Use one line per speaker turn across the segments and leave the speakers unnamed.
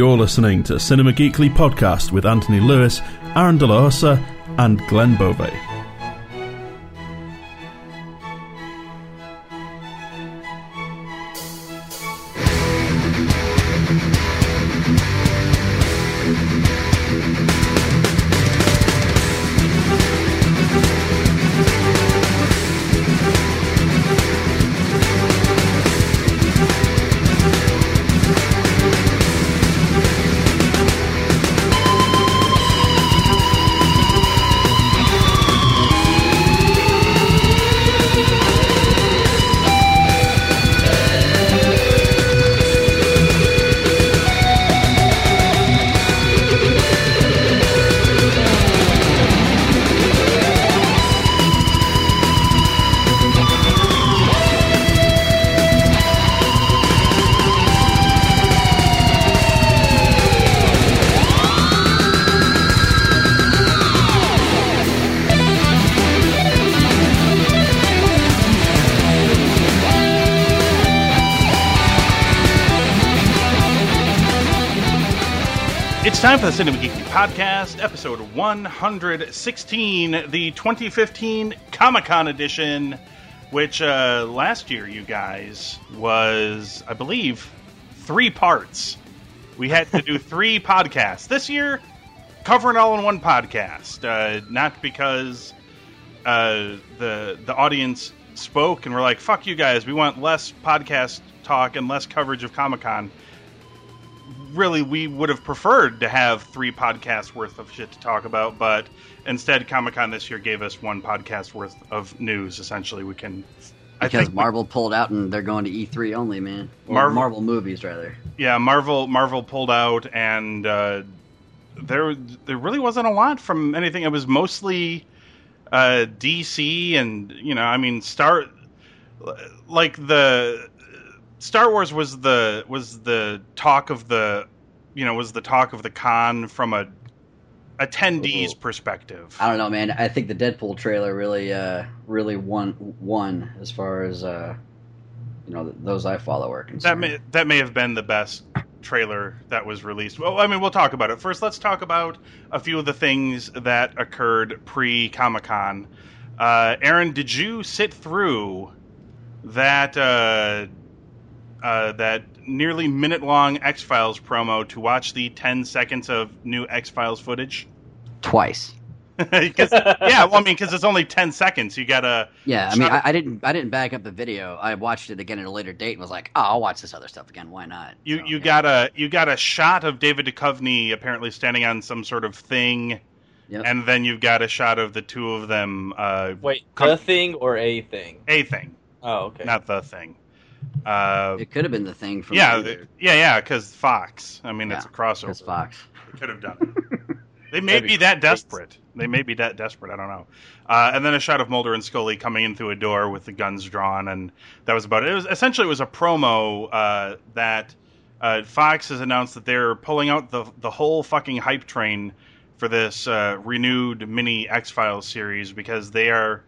You're listening to Cinema Geekly Podcast with Anthony Lewis, Aaron De La Osa, and Glenn Bove.
Episode 116, the 2015 Comic Con edition, which uh, last year, you guys, was, I believe, three parts. We had to do three podcasts. This year, covering all in one podcast. Uh, not because uh, the the audience spoke and were like, "Fuck you guys, we want less podcast talk and less coverage of Comic Con." Really we would have preferred to have three podcasts worth of shit to talk about, but instead Comic Con this year gave us one podcast worth of news. Essentially, we can. I
Because
think,
Marvel pulled out and they're going to E3 only, man. Or
Marvel-
Marvel, movies, rather.
yeah, Marvel Marvel pulled out, and uh, there there really wasn't a lot from anything. It was mostly uh, DC, and you know, I mean, Star like the Star Wars was the was the talk of the you know was the talk of the con from a attendees
Ooh.
perspective.
I don't know, man. I think the Deadpool trailer really, uh, really won, won as far as, uh, you know, those I follow are concerned.
That may that may have been the best trailer that was released. Well, I mean, we'll talk about it first. Let's talk about a few of the things that occurred pre Comic Con. Uh, Aaron, did you sit through that uh, uh, that nearly minute long X Files promo to watch the ten seconds of new X Files footage?
Twice.
'Cause- yeah, well, I mean, because it's only ten seconds. You gotta
Yeah, I mean, I, I didn't, I didn't back up the video. I watched it again at a later date and was like, oh, I'll watch this other stuff again. Why not?
You
So,
you
yeah.
got a you got a shot of David Duchovny apparently standing on some sort of thing,
Yep.
and then you've got a shot of the two of them. Uh,
Wait,
Com-
the thing or a thing?
a thing,
Oh, okay.
not the thing. Uh,
It could have been the thing from
yeah,
later,
yeah, yeah. Because Fox. I mean, it's a crossover.
Fox.
They could have done it. They may be
be
that desperate. They may be that desperate. I don't know. Uh, and then a shot of Mulder and Scully coming in through a door with the guns drawn, and that was about it. It was essentially it was a promo uh, that uh, Fox has announced that they're pulling out the the whole fucking hype train for this uh, renewed mini X Files series because they are,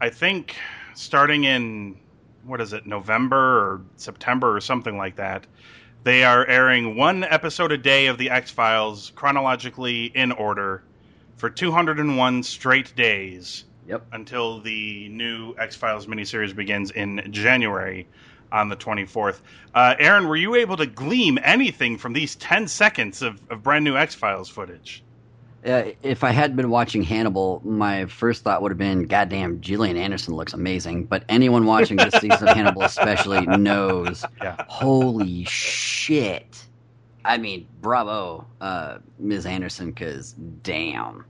I think, starting in what is it, November or September or something like that. They are airing one episode a day of the X Files chronologically in order for 201 straight days
Yep.
until the new X Files miniseries begins in January on the 24th. Uh, Aaron, were you able to glean anything from these 10 seconds of, of brand new X Files footage?
Uh, if I had been watching Hannibal, my first thought would have been, "Goddamn, Gillian Anderson looks amazing." But anyone watching this season of Hannibal, especially, knows,
Yeah.
holy shit! I mean, bravo, uh, Ms. Anderson, because damn,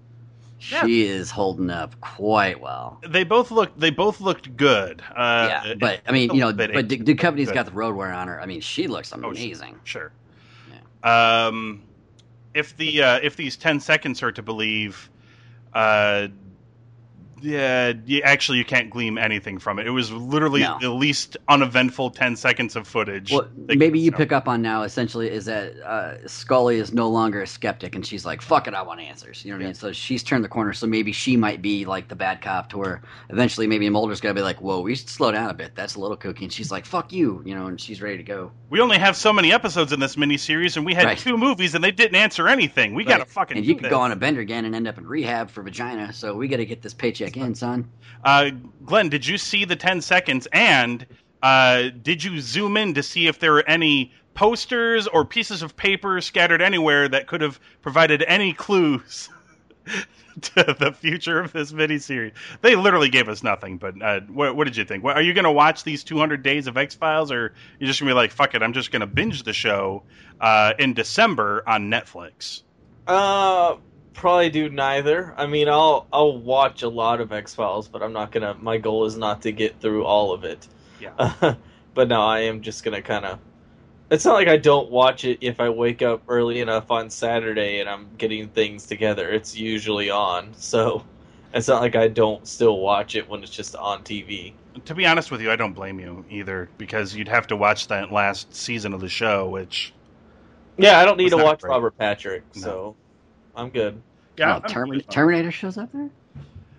Yeah.
she is holding up quite well.
They both looked. They both looked good. Uh,
yeah, but I mean, you know, but
aged,
D- Duchovny's
but-
got the road wear on her. I mean, she looks
Oh, she-
amazing.
Sure. Um, if the uh, if these ten seconds are to believe, uh, Yeah, you, actually, you can't glean anything from it. It was literally
No.
the least uneventful ten seconds of footage.
Well,
that
maybe you
know.
pick up on now. Essentially, is that uh, Scully is no longer a skeptic, and she's like, "Fuck it, I want answers." You know what I mean? So she's turned the corner. So maybe she might be like the bad cop, to where eventually maybe Mulder's gonna be like, "Whoa, we should slow down a bit. That's a little kooky." And she's like, "Fuck you," you know, and she's ready to go.
We only have so many episodes in this miniseries, and we had
Right.
two movies, and they didn't answer anything. We
Right.
gotta fucking.
And you could
this.
go on a bender again and end up in rehab for vagina. So we got to get this paycheck in, son.
Uh, Glenn, did you see the 10 seconds? And uh, did you zoom in to see if there were any posters or pieces of paper scattered anywhere that could have provided any clues to the future of this miniseries? They literally gave us nothing, but uh, what, what did you think? Are you going to watch these 200 days of X Files, or you're just going to be like, fuck it, I'm just going to binge the show uh, in December on Netflix?
Uh, probably do neither. I mean, I'll I'll watch a lot of X Files, but I'm not gonna. My goal is not to get through all of it.
Yeah.
but no, I am just gonna kind of. It's not like I don't watch it if I wake up early enough on Saturday and I'm getting things together. It's usually on, so it's not like I don't still watch it when it's just on TV.
To be honest with you, I don't blame you either because you'd have to watch that last season of the show, which
Yeah, I don't need to watch
great.
Robert Patrick,
No.
so I'm good.
yeah, I'm-
Termin- Terminator shows up there.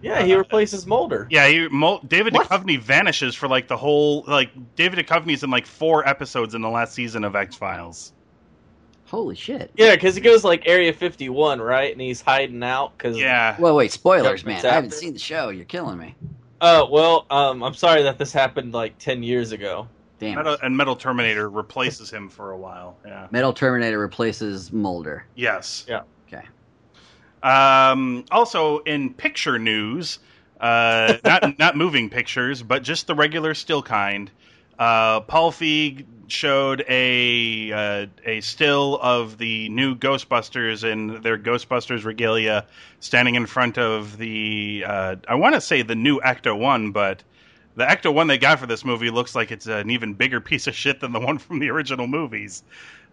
Yeah, he
Uh,
replaces Mulder.
Yeah, he, Mul- David
What?
Duchovny vanishes for like the whole like David Duchovny's in like four episodes in the last season of X Files.
Holy shit!
Yeah, because he goes like Area 51, right? And he's hiding out because.
Yeah,
Well, wait, spoilers, man.
Government's
I haven't seen the show. You're killing me.
Oh well, um, I'm sorry that this happened like 10 years ago.
Damn.
Metal, and Metal Terminator replaces him for a while. Yeah.
Metal Terminator replaces Mulder.
Yes.
Yeah.
Um, also in picture news, uh, not not moving pictures, but just the regular still kind. Uh, Paul Feig showed a uh, a still of the new Ghostbusters in their Ghostbusters regalia, standing in front of the uh, I want to say the new Ecto One, but the Ecto One they got for this movie looks like it's an even bigger piece of shit than the one from the original movies.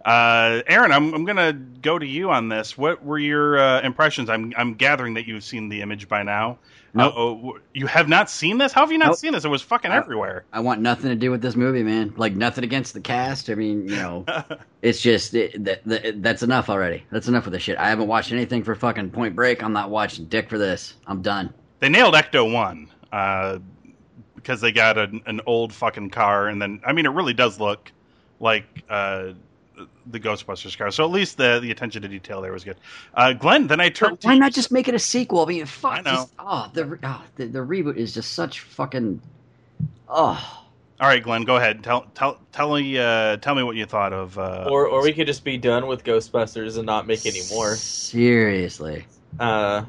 Uh, Aaron, I'm I'm gonna go to you on this. What were your uh, impressions? I'm I'm gathering that you've seen the image by now.
Nope.
Uh-oh. you have not seen this? How have you not
Nope.
seen this? It was fucking
I-
everywhere.
I want nothing to do with this movie, man. Like nothing against the cast. I mean, you know, it's just it, that, that, that's enough already. That's enough of this shit. I haven't watched anything for fucking Point Break. I'm not watching Dick for this. I'm done.
they nailed Ecto One uh, because they got an, an old fucking car, and then I mean, it really does look like uh, the Ghostbusters car. So at least the the attention to detail there was good. Uh, Glenn, then I turned.
But why
to
not just make it a sequel? I mean, fuck.
I know.
just- oh, the, oh the the reboot is just such fucking. Oh,
All right, Glenn, go ahead. Tell tell tell me uh, tell me what you thought of. Uh,
or or we could just be done with Ghostbusters and not make any more.
Seriously.
Uh,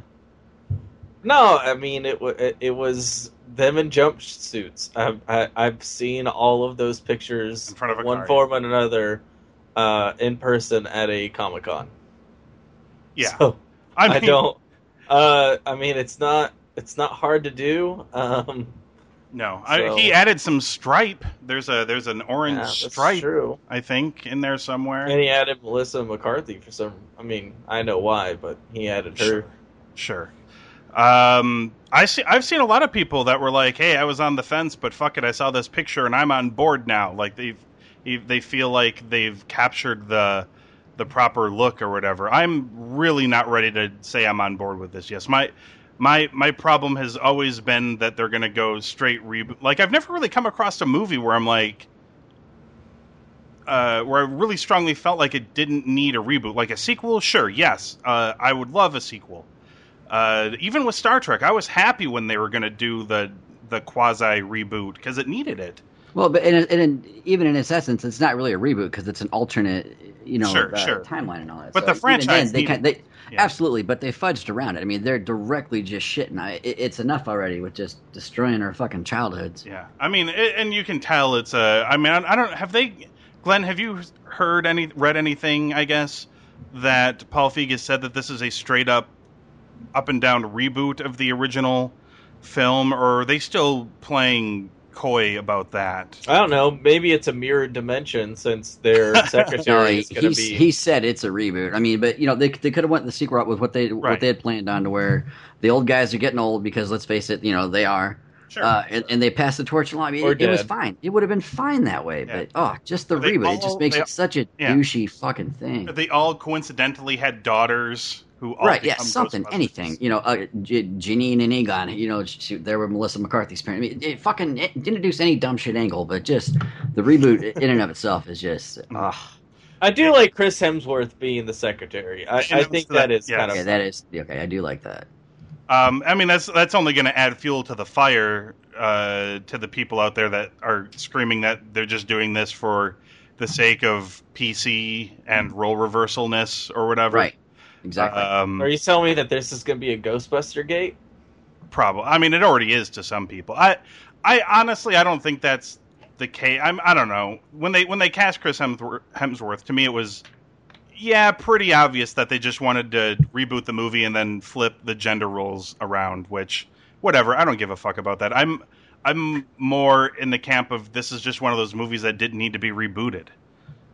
no, I mean it. It, it was them in jumpsuits. I've I, I've seen all of those pictures,
In front of a
one
car,
form and another, uh, in person at a comic con.
yeah,
So
I,
I, don't. Uh, I mean, it's not. It's not hard to do. Um,
No, I, he added some stripe. There's a there's an orange
yeah,
stripe,
true.
I think, in there somewhere.
And he added Melissa McCarthy for some. I mean, I know why, but he added her.
Sure. Sure. Um, I see. I've seen a lot of people that were like, "Hey, I was on the fence, but fuck it, I saw this picture and I'm on board now." Like they've, they feel like they've captured the the proper look or whatever. I'm really not ready to say I'm on board with this. Yes, my my my problem has always been that they're going to go straight reboot. Like I've never really come across a movie where I'm like. Uh, where I really strongly felt like it didn't need a reboot, like a sequel. Sure, yes, uh, I would love a sequel. Uh, even with Star Trek, I was happy when they were going to do the the quasi reboot because it needed it.
Well, but in, in, in, even in its essence, it's not really a reboot because it's an alternate, you know,
Sure,
uh,
sure.
timeline and all that.
But the franchise
then, they, kind, they
yeah.
absolutely, but they fudged around it. I mean, they're directly just shitting. I, it, it's enough already with just destroying our fucking childhoods.
Yeah, I mean, it, and you can tell it's a. I mean, I, I don't have they, Glenn. Have you heard any, read anything? I guess that Paul Feig has said that this is a straight up, up and down reboot of the original film, or are they still playing coy about that.
I don't know. Maybe it's a mirrored dimension since their
No,
secretary
he,
is going to be.
he said it's a reboot. I mean, but you know, they they could have went the secret route with what they
Right.
what they had planned on to where the old guys are getting old because let's face it, you know, they are.
Sure.
Uh, and, and they passed the torch along. I mean, it, it was fine. It would have been fine that way.
Yeah.
But oh, just the
They
reboot. it just makes
they-
it such a
yeah.
douchey fucking thing.
they all coincidentally had daughters who all
right? Yeah, something, anything. You know, uh, G- Janine and Egon. You know, she, there were Melissa McCarthy's parents. I mean, it fucking it introduce any dumb shit angle, but just the reboot in and of itself is just. Ugh.
I do like Chris Hemsworth being the secretary. I, I think
that-
that is
yes.
kind
Okay,
of.
that is okay. I do like that.
Um, I mean, that's that's only going to add fuel to the fire uh, to the people out there that are screaming that they're just doing this for the sake of PC and role reversalness or whatever.
Right. Exactly.
Um,
Are you telling me that this is going to be a Ghostbuster gate?
Probably. I mean, it already is to some people. I, I honestly, I don't think that's the case. I'm, I don't know. When they when they cast Chris Hemsworth, Hemsworth, to me it was, yeah, pretty obvious that they just wanted to reboot the movie and then flip the gender roles around. Which, whatever. I don't give a fuck about that. I'm, I'm more in the camp of this is just one of those movies that didn't need to be rebooted.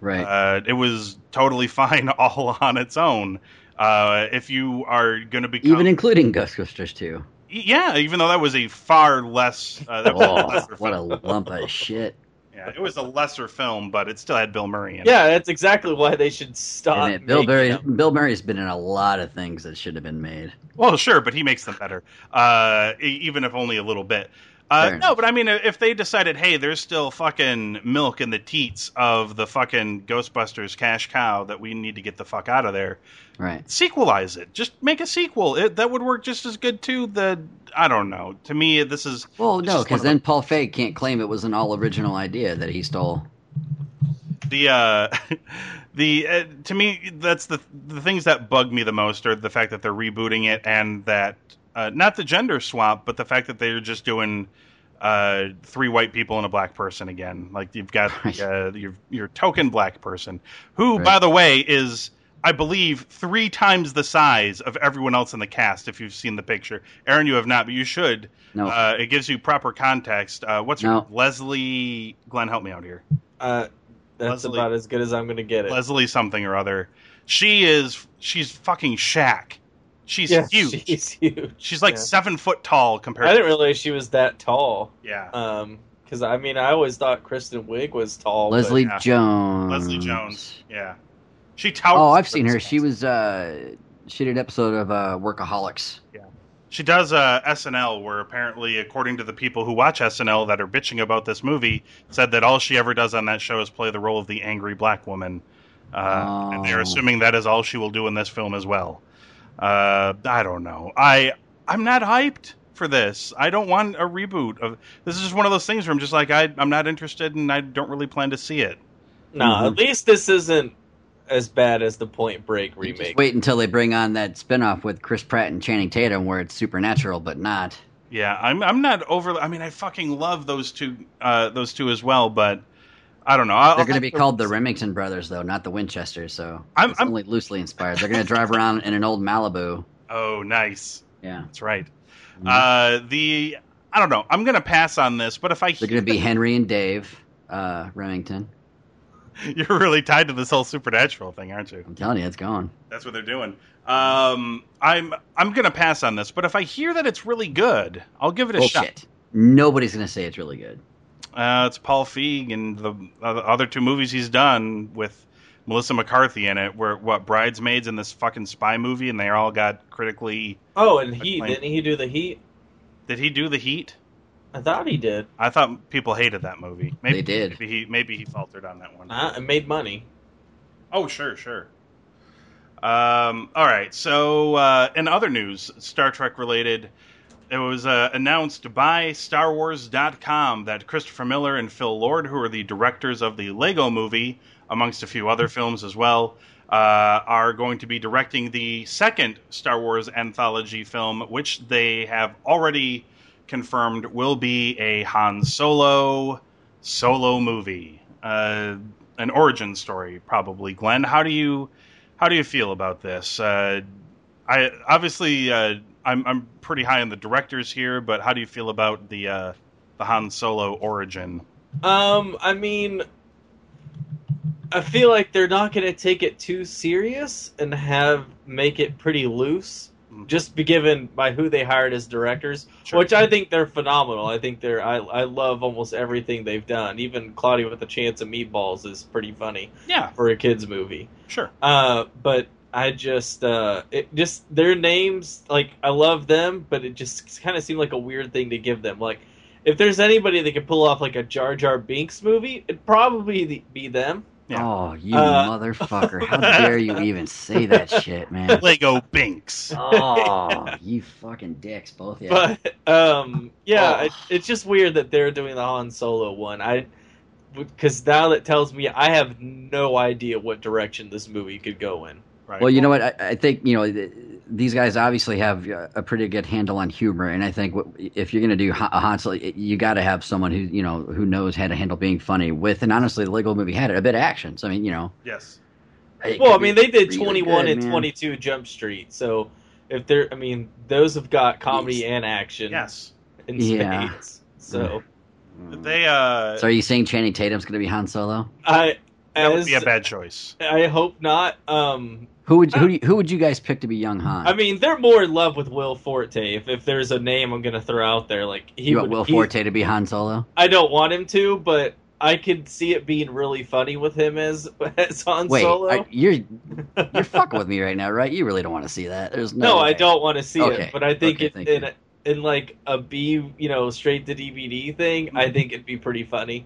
right.
Uh, it was totally fine all on its own. Uh, if you are going to become
Even including Ghostbusters 2.
yeah, even though that was a far less. Uh, that was a
Oh,
lesser
what a lump of shit.
Yeah, it was a lesser film, but it still had Bill Murray in it.
Yeah, that's exactly why they should stop.
It, Bill
making
Murray,
them.
Bill Murray's been in a lot of things that should have been made.
Well, sure, but he makes them better, uh, e- even if only a little bit. Uh, no, but I mean, if they decided, hey, there's still fucking milk in the teats of the fucking Ghostbusters cash cow that we need to get the fuck out of there,
Right.
sequelize it. Just make a sequel. It, that would work just as good too. The I don't know. To me, this is
Well, no, because then Paul Feig can't claim it was an all original idea that he stole.
the uh the uh, to me that's the the things that bug me the most are the fact that they're rebooting it and that uh, not the gender swap but the fact that they're just doing uh three white people and a black person again like you've got uh, your your token black person who
Right.
by the way is I believe three times the size of everyone else in the cast. If you've seen the picture, Aaron, you have not, but you should.
No.
Uh, it gives you proper context. Uh, what's her
No.
Leslie? Glenn, help me out here.
Uh, that's
Leslie-
about as good as I'm going to get it.
Leslie something or other. She is she's fucking Shaq. She's
yeah,
huge.
She's huge.
She's like
Yeah.
seven foot tall compared.
I didn't realize she was that tall.
yeah.
Um, because I mean, I always thought Kristen Wiig was tall. but-
Leslie
yeah.
Jones.
Leslie Jones. Yeah. She towers.
Oh, I've seen her.
this
She was. uh She did an episode of uh Workaholics. Yeah.
She does uh, SNL, where apparently, according to the people who watch SNL that are bitching about this movie, said that all she ever does on that show is play the role of the angry black woman, uh, and they're
Oh.
assuming that is all she will do in this film as well. Uh, I don't know. I I'm not hyped for this. I don't want a reboot of. This is just one of those things where I'm just like I I'm not interested, and I don't really plan to see it.
No,
Mhm.
at least this isn't as bad as the Point Break remake.
Just wait until they bring on that spinoff with Chris Pratt and Channing Tatum, where it's supernatural, but not.
Yeah, I'm I'm not over. I mean, I fucking love those two uh, those two as well, but. I don't know. I'll,
They're going to be
have
called the Remington brothers, though, not the Winchesters. So
I'm-
it's
I'm-
only loosely inspired. They're going to drive around in an old Malibu.
Oh, nice.
Yeah,
That's right.
Mhm.
Uh, the I don't know. I'm gonna pass on this, but if I
they're going to be Henry and Dave uh, Remington.
you're really tied to this whole supernatural thing, aren't you?
I'm telling you, it's gone.
That's what they're doing. Um, I'm I'm gonna pass on this, but if I hear that it's really good, I'll give it a shot.
Nobody's going to say it's really good.
Uh, it's Paul Feig and the other other two movies he's done with Melissa McCarthy in it. Were what Bridesmaids and this fucking spy movie, and they all got critically.
Oh, and he
Like-
Didn't he do the Heat?
Did he do the Heat?
I thought he did.
I thought people hated that movie. Maybe,
They did.
Maybe he maybe he faltered on that one.
Uh, it made money.
Oh, sure, sure. Um, all right. So, uh, in other news, Star Trek related, it was uh, announced by StarWars.com that Christopher Miller and Phil Lord, who are the directors of the Lego movie, amongst a few other films as well, uh, are going to be directing the second Star Wars anthology film, which they have already confirmed will be a Han Solo solo movie, uh, an origin story, probably. Glenn, how do you how do you feel about this? Uh, I obviously uh, I'm I'm pretty high on the directors here, but how do you feel about the uh, the Han Solo origin?
Um, I mean, I feel like they're not going to take it too serious and have make it pretty loose.
Mm.
Just be given by who they hired as directors,
Sure.
which I think they're phenomenal. I think they're I I love almost everything they've done. Even Cloudy with a Chance of Meatballs is pretty funny
Yeah,
for a kids movie.
sure.
Uh, but I just uh, it just their names like I love them, but it just kind of seemed like a weird thing to give them. Like if there's anybody that could pull off like a Jar Jar Binks movie, it'd probably be them.
Yeah.
Oh, you
Uh,
motherfucker! How dare you even say that shit, man?
Lego Binks.
Oh, you fucking dicks, both of you.
But um, yeah,
Oh.
it, it's just weird that they're doing the Han Solo one. I because now that tells me I have no idea what direction this movie could go in.
Right.
Well, you know what? I, I think you know th- these guys obviously have a pretty good handle on humor, and I think what, if you're going to do Han a Han Solo, you got to have someone who you know who knows how to handle being funny with. And honestly, the Lego Movie had it, a bit of action. So I mean, you know.
yes.
Well, I mean, they did
really
21
good,
and
man.
22 Jump Street, so if they're, I mean, those have got comedy
Yes.
and action
Yes.
in
Yeah.
spades. So
They uh
So are you saying Channing Tatum's going to be Han Solo?
I,
that would be a bad choice.
I hope not. Um,
Who would who, uh, do you- who would you guys pick to be young Han?
I mean, they're more in love with Will Forte. If, if there's a name I'm going to throw out there, like he
you want
would,
Will Forte to be Han Solo?
I don't want him to, but I could see it being really funny with him as as Han
Wait,
Solo.
I, you're you're fucking with me right now, right? You really don't want to see that. There's no.
no, I don't want to see
Okay.
it, but I think
Okay,
it, in
you.
in like a B, you know, straight to DVD thing, I mm-hmm. think it'd be pretty funny.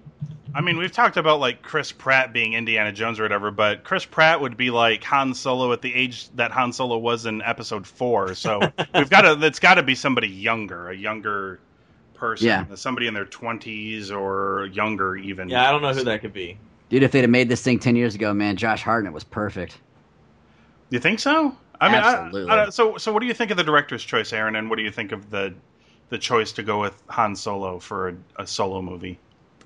I mean, we've talked about like Chris Pratt being Indiana Jones or whatever, but Chris Pratt would be like Han Solo at the age that Han Solo was in Episode Four. So we've got to. It's got to be somebody younger, a younger person,
Yeah.
Uh, somebody in their twenties or younger, even.
Yeah, I don't know who that could be.
Dude, if they'd have made this thing ten years ago, man, Josh Hartnett was perfect.
You think so? I mean, I- I, uh, so so what do you think of the director's choice, Aaron? And what do you think of the the choice to go with Han Solo for a, a solo movie?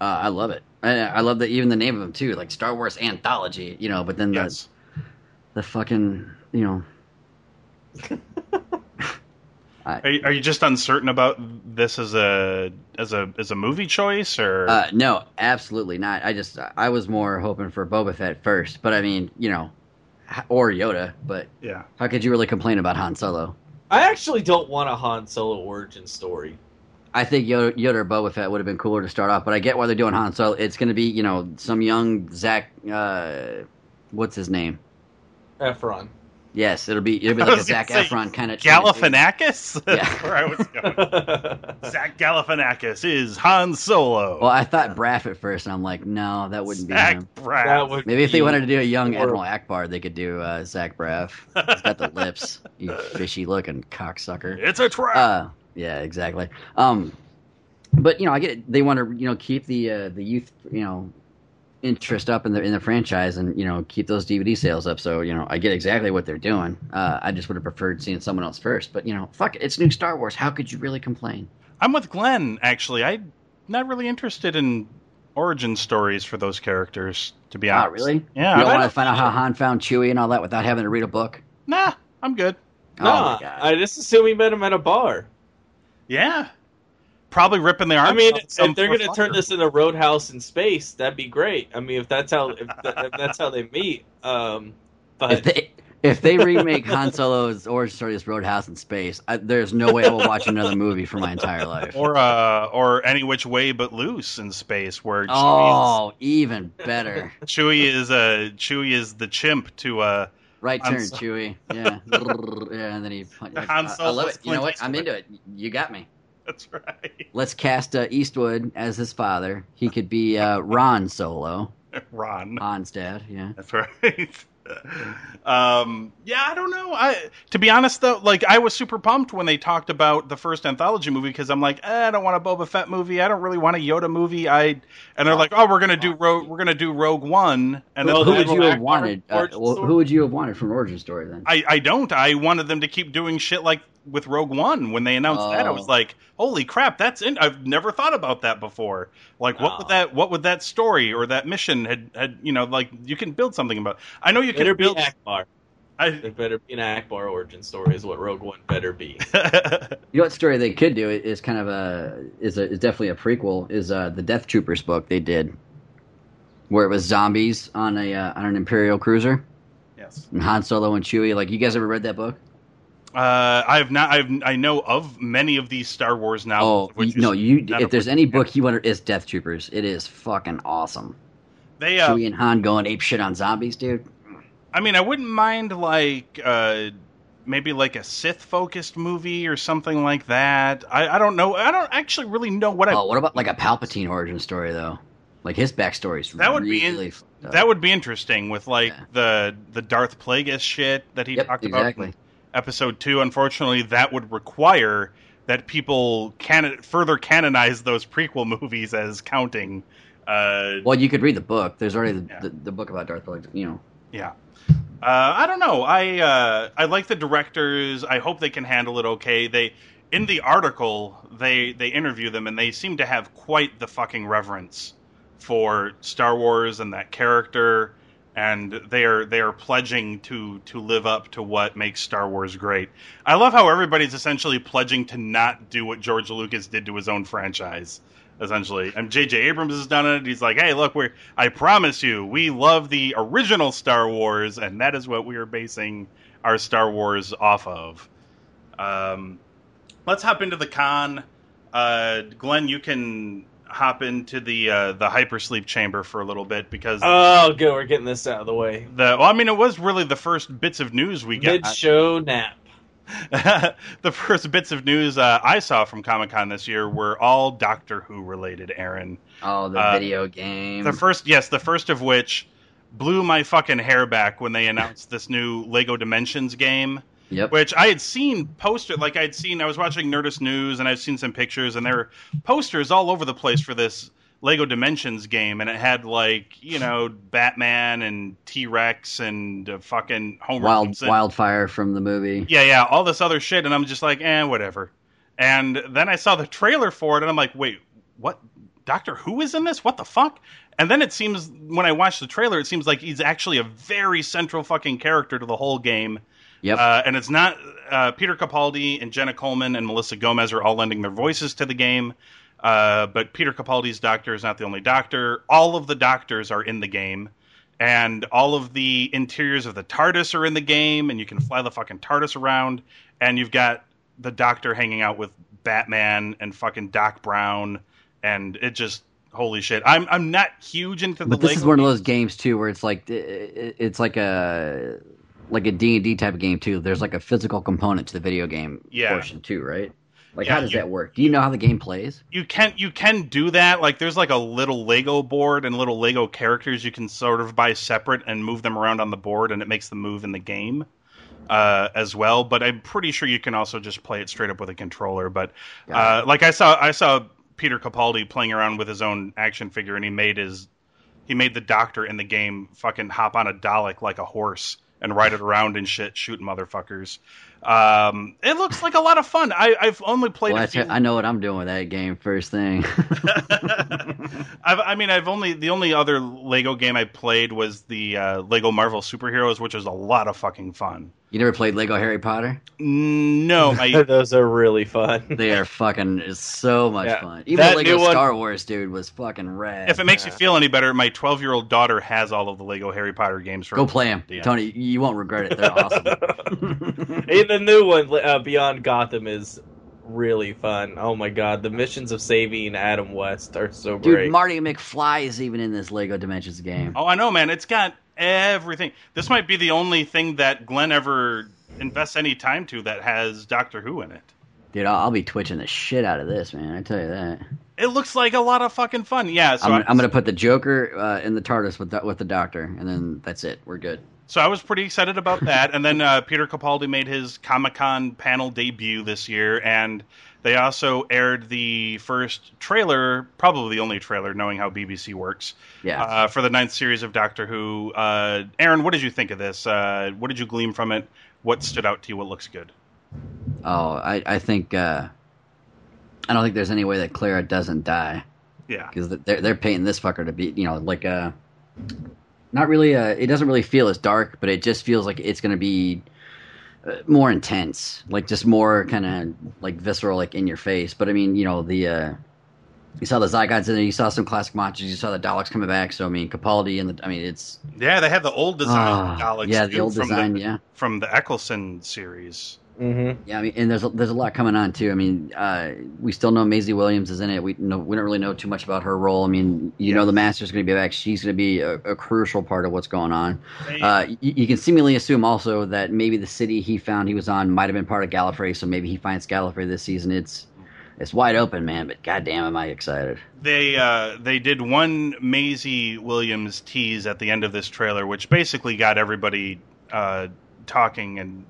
Uh, I love it. I, I love that even the name of them too, like Star Wars anthology. You know, but then
Yes.
the the fucking you know.
Are you, are you just uncertain about this as a as a as a movie choice or?
Uh, no, absolutely not. I just I was more hoping for Boba Fett first, but I mean, you know, or Yoda. But
yeah.
how could you really complain about Han Solo?
I actually don't want a Han Solo origin story.
I think Yoda, Yoda or Boba Fett would have been cooler to start off, but I get why they're doing Han Solo. It's going to be, you know, some young Zach. Uh, what's his name?
Efron.
Yes, it'll be it'll be like a
was gonna
Zach Efron kind of
Galifianakis?
Yeah.
That's where I was going. Zach Galifianakis is Han Solo.
Well, I thought Braff at first, and I'm like, no, that wouldn't be
Zach
him.
Braff.
that would
Maybe if they wanted to do a young
Or-
Admiral Ackbar, they could do uh, Zach Braff. He's got the lips, you fishy looking cocksucker.
It's a trap.
Uh, yeah, exactly. Um, but you know, I get it. They want to you know keep the uh, the youth you know interest up in the in the franchise and you know keep those DVD sales up. So you know, I get exactly what they're doing. Uh, I just would have preferred seeing someone else first. But you know, fuck it, it's new Star Wars. How could you really complain?
I'm with Glenn. Actually, I'm not really interested in origin stories for those characters. To be honest,
Oh, really?
Yeah.
you don't
I-
want to find out how Han found Chewie and all that without having to read a book.
Nah, I'm good.
oh
Nah,
my god!
I just assume he met him at a bar.
Yeah. Probably ripping the arms.
I mean,
off
if they're going to turn this into Roadhouse in space, that'd be great. I mean, if that's how if, that, if that's how they meet. Um,
if they if they remake Han Solo's origin story as Roadhouse in space, I, there's no way I will watch another movie for my entire life.
or uh, or any which way but loose in space, where Chewie,
Oh, even better.
is, Chewie is a Chewie is the chimp to uh.
Right turn,
Solo.
Chewie. Yeah. yeah, and then he. I, I love it. You know what? I'm into it. You got me.
That's right,
Let's cast uh, Eastwood as his father. He could be uh, Ron Solo,
Ron.
Han's dad. Yeah.
That's right. um, yeah, I don't know. I to be honest though, like I was super pumped when they talked about the first anthology movie because I'm like, eh, I don't want a Boba Fett movie. I don't really want a Yoda movie. I and they're like, oh, we're gonna do Rogue, we're gonna do Rogue One, and then
Well,
who would you have wanted? Uh, well, who would you have wanted from origin story then?
I I don't. I wanted them to keep doing shit like with Rogue One when they announced that. I was
Oh.
like, holy crap, that's in. I've never thought about that before. Like, what would
Oh.
that what would that story or that mission had had you know like you can build something about. I know you can
better be
build.
Ackbar.
I,
It better be an Ackbar origin story, is what Rogue One better be.
You know what story they could do is kind of a is a is definitely a prequel is uh, the Death Troopers book they did, where it was zombies on a uh, on an Imperial cruiser
yes.
and Han Solo and Chewie. Like you guys ever read that book?
Uh, I've not. I've, I know of many of these Star Wars now.
Oh
which
no, you if there's any book you want, it's Death Troopers. It is fucking awesome.
they. Uh,
Chewie and Han going ape shit on zombies, dude.
I mean, I wouldn't mind like uh, maybe like a Sith focused movie or something like that. I, I don't know. I don't actually really know what I.
Oh, what about like a Palpatine origin story though? Like his backstory's
That would be in-
really fucked up.
that would be interesting with like
Yeah.
the the Darth Plagueis shit that he
Yep,
talked
exactly.
about in episode two. Unfortunately, that would require that people can further canonize those prequel movies as counting. Uh,
Well, you could read the book. There's already the,
Yeah.
the, the book about Darth Vader. You know,
Yeah. Uh, I don't know. I uh, I like the directors. I hope they can handle it okay. They in the article they they interview them and they seem to have quite the fucking reverence for Star Wars and that character and they are they are pledging to to live up to what makes Star Wars great. I love how everybody's essentially pledging to not do what George Lucas did to his own franchise. Essentially, and J.J. Abrams has done it. He's like, "Hey, look, we're I promise you, we love the original Star Wars, and that is what we are basing our Star Wars off of." Um, let's hop into the con. Uh, Glenn, you can hop into the uh, the hypersleep chamber for a little bit because
Oh, good. We're getting this out of the way.
the well, I mean, it was really the first bits of news we got.
Mid show nap.
the first bits of news uh, I saw from Comic Con this year were all Doctor Who related. Aaron,
oh, the
Uh,
video game.
the first, yes, the first of which blew my fucking hair back when they announced this new Lego Dimensions game.
Yep.
Which I had seen poster, like I had seen, I was watching Nerdist News and I've seen some pictures, and there were posters all over the place for this Lego Dimensions game, and it had like you know Batman and T Rex and uh, fucking Homer
Wild
Simpson.
Wildfire from the movie.
yeah, yeah, all this other shit, and I'm just like, eh, whatever. And then I saw the trailer for it, and I'm like, wait, what? Doctor Who is in this? What the fuck? And then it seems when I watched the trailer, it seems like he's actually a very central fucking character to the whole game.
Yep.
Uh, and it's not uh, Peter Capaldi and Jenna Coleman and Melissa Gomez are all lending their voices to the game. Uh, but Peter Capaldi's doctor is not the only doctor. All of the doctors are in the game, and all of the interiors of the TARDIS are in the game, and you can fly the fucking TARDIS around. And you've got the Doctor hanging out with Batman and fucking Doc Brown, and it just holy shit. I'm I'm not huge into the.
but this is one of those
games.
games too, where it's like it's like a like a D and D type of game too. There's like a physical component to the video game
Yeah.
portion too, right? Like
Yeah,
how does
you-
that work? Do you know how the game plays?
you can you can do that. Like there's like a little Lego board and little Lego characters you can sort of buy separate and move them around on the board, and it makes them move in the game uh, as well. But I'm pretty sure you can also just play it straight up with a controller. But uh, like I saw I saw Peter Capaldi playing around with his own action figure, and he made his he made the Doctor in the game fucking hop on a Dalek like a horse and ride it around and shit, shooting motherfuckers. Um, it looks like a lot of fun. I, I've only played.
Well,
few...
I know what I'm doing with that game first thing.
I've, I mean, I've only the only other Lego game I played was the uh, Lego Marvel Superheroes, which was a lot of fucking fun.
You never played Lego Harry Potter?
No, I,
Those are really fun.
They are fucking it's so much
Yeah.
fun. Even
That
Lego
new one-
Star Wars, dude, was fucking rad.
if it makes you feel any better, my twelve year old daughter has all of the Lego Harry Potter games. For
Go play them,
Yeah.
Tony. You won't regret it. They're awesome.
And the new one, uh, Beyond Gotham, is really fun. Oh my god, the missions of saving Adam West are so
Dude,
great.
Marty McFly is even in this Lego Dimensions game.
Oh, I know, man. It's got everything. This might be the only thing that Glenn ever invests any time to that has Doctor Who in it.
Dude, I'll, I'll be twitching the shit out of this, man. I tell you that.
It looks like a lot of fucking fun. Yeah. So
I'm, I'm gonna put the Joker uh, in the TARDIS with the, with the Doctor, and then that's it. We're good.
So I was pretty excited about that. And then uh, Peter Capaldi made his Comic Con panel debut this year, and they also aired the first trailer, probably the only trailer, knowing how BBC works,
Yeah.
uh, for the ninth series of Doctor Who. Uh, Aaron, what did you think of this? Uh, what did you glean from it? What stood out to you? What looks good?
oh, I I think uh, I don't think there's any way that Clara doesn't die
Yeah.
because they're they're painting this fucker to be you know like uh not really. Uh, it doesn't really feel as dark, but it just feels like it's going to be more intense, like just more kind of like visceral, like in your face. But I mean, you know, the uh, you saw the Zygots in there, you saw some classic monsters, you saw the Daleks coming back. So I mean, Capaldi and the, I mean, it's
Yeah, they have the old design
Ah,
Daleks.
yeah, the old
from
design, yeah.
from the Eccleston series.
Mm-hmm.
Yeah, I mean, and there's a, there's a lot coming on too. I mean, uh, we still know Maisie Williams is in it. We know we don't really know too much about her role. I mean, you know, the Master's going to be back. She's going to be a, a crucial part of what's going on. Uh, you, you can seemingly assume also that maybe the city he found he was on might have been part of Gallifrey, so maybe he finds Gallifrey this season. It's it's wide open, man. But goddamn, am I excited!
they uh, they did one Maisie Williams tease at the end of this trailer, which basically got everybody uh, talking and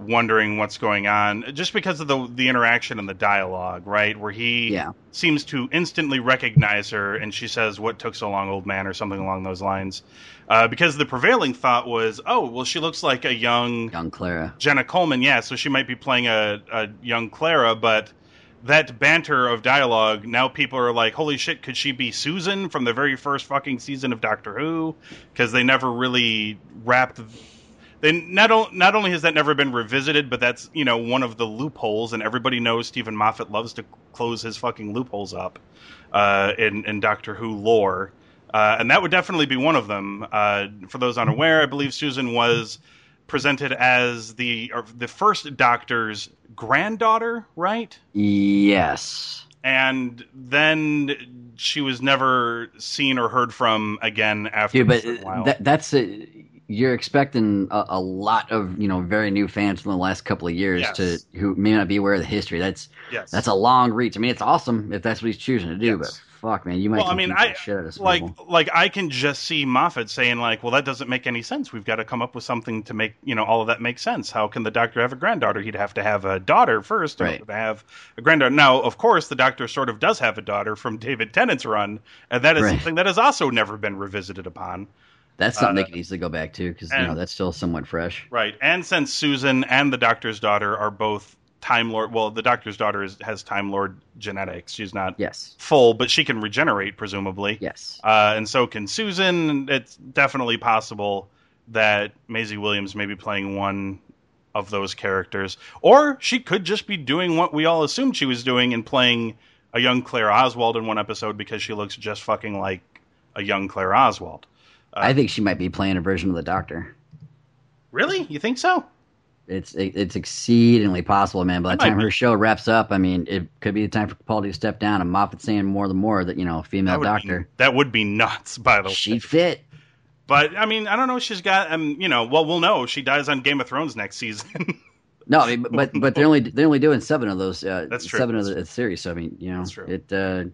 wondering what's going on, just because of the the interaction and the dialogue, right? Where he
Yeah.
seems to instantly recognize her, and she says, "What took so long, old man?" or something along those lines. Uh, because the prevailing thought was, "Oh, well, she looks like a young
Young Clara.
Jenna Coleman, yeah, so she might be playing a, a young Clara, but that banter of dialogue, now people are like, holy shit, could she be Susan from the very first fucking season of Doctor Who? Because they never really wrapped. They not, o- not only has that never been revisited, but that's you know one of the loopholes, and everybody knows Steven Moffat loves to close his fucking loopholes up uh, in in Doctor Who lore, uh, and that would definitely be one of them. Uh, for those unaware, I believe Susan was presented as the the first Doctor's granddaughter, right?
Yes.
And then she was never seen or heard from again after a
but that, that's a, you're expecting a, a lot of you know very new fans from the last couple of years
Yes.
to who may not be aware of the history. That's
yes,
that's a long reach. I mean, it's awesome if that's what he's choosing to do,
Yes.
but fuck, man, you might.
well, I mean, I
shit out of
like
people.
like I can just see Moffat saying like, "Well, that doesn't make any sense. We've got to come up with something to make you know all of that make sense. How can the Doctor have a granddaughter? He'd have to have a daughter first
Right.
to have a granddaughter. Now, of course, the Doctor sort of does have a daughter from David Tennant's run, and that is
Right.
something that has also never been revisited upon.
That's something
uh,
they could easily go back to because you know that's still somewhat fresh.
Right. And since Susan and the Doctor's daughter are both Time Lord, well, the Doctor's daughter is, has Time Lord genetics. She's not
Yes,
full, but she can regenerate, presumably.
yes,
Uh, and so can Susan. It's definitely possible that Maisie Williams may be playing one of those characters. Or she could just be doing what we all assumed she was doing and playing a young Claire Oswald in one episode because she looks just fucking like a young Claire Oswald.
I think she might be playing a version of the Doctor.
Really? You think so?
It's it, it's exceedingly possible, man. By the time
be-
her show wraps up, I mean, it could be the time for Capaldi to step down, and Moffat saying more the more that you know, female
That would,
Doctor,
Be, that would be nuts, by the way.
she'd fit.
But I mean, I don't know. If she's got, um, you know, well, we'll know. She dies on Game of Thrones next season.
No, I mean, but but they're only they're only doing seven of those. Uh,
That's true.
Seven of
That's
the series. So I mean, you know,
true.
it. Uh,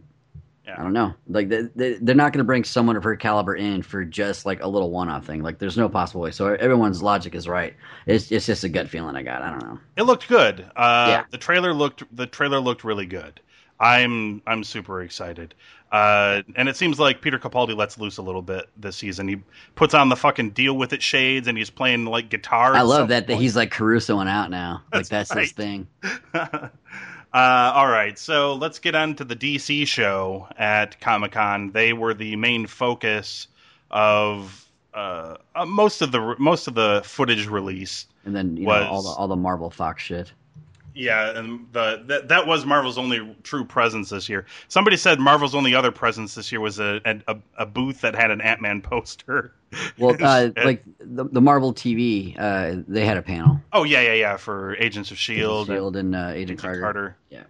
Yeah.
I don't know. Like they, they, they're not going to bring someone of her caliber in for just like a little one-off thing. Like there's no possible way. So everyone's logic is right. It's it's just a gut feeling I got. I don't know.
it looked good. Uh,
Yeah.
The trailer looked the trailer looked really good. I'm I'm super excited. Uh, and it seems like Peter Capaldi lets loose a little bit this season. He puts on the fucking deal with it shades, and he's playing like guitar.
I love that that he's like Carusoing out now. Like
That's
that's his thing.
uh, all right, so let's get on to the DC show at Comic Con. They were the main focus of uh, uh, most of the most of the footage released.
And then you
Was-
know all the all the Marvel Fox shit.
Yeah, and the that, that was Marvel's only true presence this year. Somebody said Marvel's only other presence this year was a a, a booth that had an Ant Man poster.
Well, uh,
And-
like the, the Marvel TV, uh, they had a panel.
oh yeah, yeah, yeah, for Agents of Shield,
Shield and uh, Agent
Agent
Carter.
Carter.
Yeah.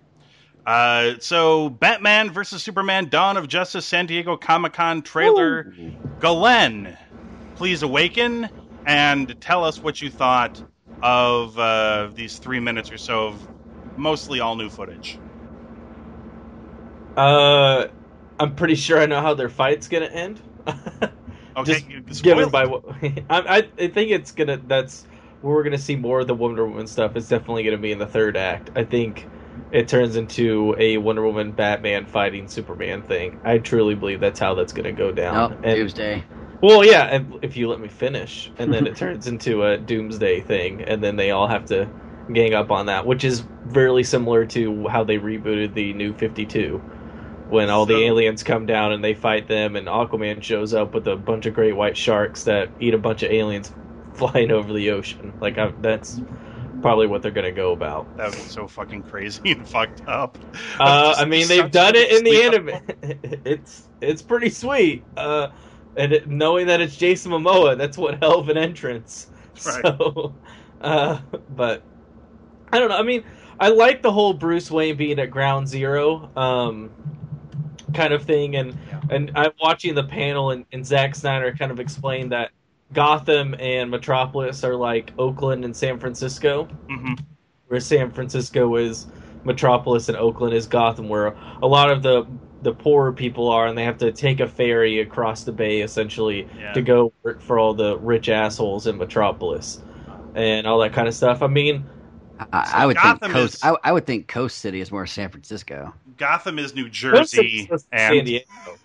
Uh, so Batman versus Superman: Dawn of Justice San Diego Comic Con trailer. Galen, please awaken and tell us what you thought of uh, these three minutes or so of mostly all new footage.
Uh, I'm pretty sure I know how their fight's gonna end.
Okay,
Just
you-
given by what I, I, I think it's gonna. That's where we're gonna see more of the Wonder Woman stuff. It's definitely gonna be in the third act. I think it turns into a Wonder Woman Batman fighting Superman thing. I truly believe that's how that's gonna go
Oh,
down. and,
Doomsday.
Well, yeah, and if you let me finish, and then it turns into a Doomsday thing, and then they all have to gang up on that, which is very similar to how they rebooted the New Fifty Two. when all the aliens come down and they fight them, and Aquaman shows up with a bunch of great white sharks that eat a bunch of aliens flying over the ocean. Like I, that's probably what they're gonna go about.
That be so fucking crazy and fucked up.
Uh, I mean, they've done it in the anime. it's it's pretty sweet. Uh, and it, knowing that it's Jason Momoa, that's what hell of an entrance.
Right.
So, uh, but I don't know. I mean, I like the whole Bruce Wayne being at Ground Zero, um, kind of thing, and
Yeah.
and I'm watching the panel, and, and Zack Snyder kind of explained that Gotham and Metropolis are like Oakland and San Francisco
Mhm.
where San Francisco is Metropolis and Oakland is Gotham, where a lot of the the poorer people are, and they have to take a ferry across the bay essentially
Yeah.
to go work for all the rich assholes in Metropolis and all that kind of stuff. I mean,
I,
So
I would
Gotham
think Coast.
is-
I, I would think Coast City is more San Francisco.
Gotham is New Jersey,
of
and
San Diego.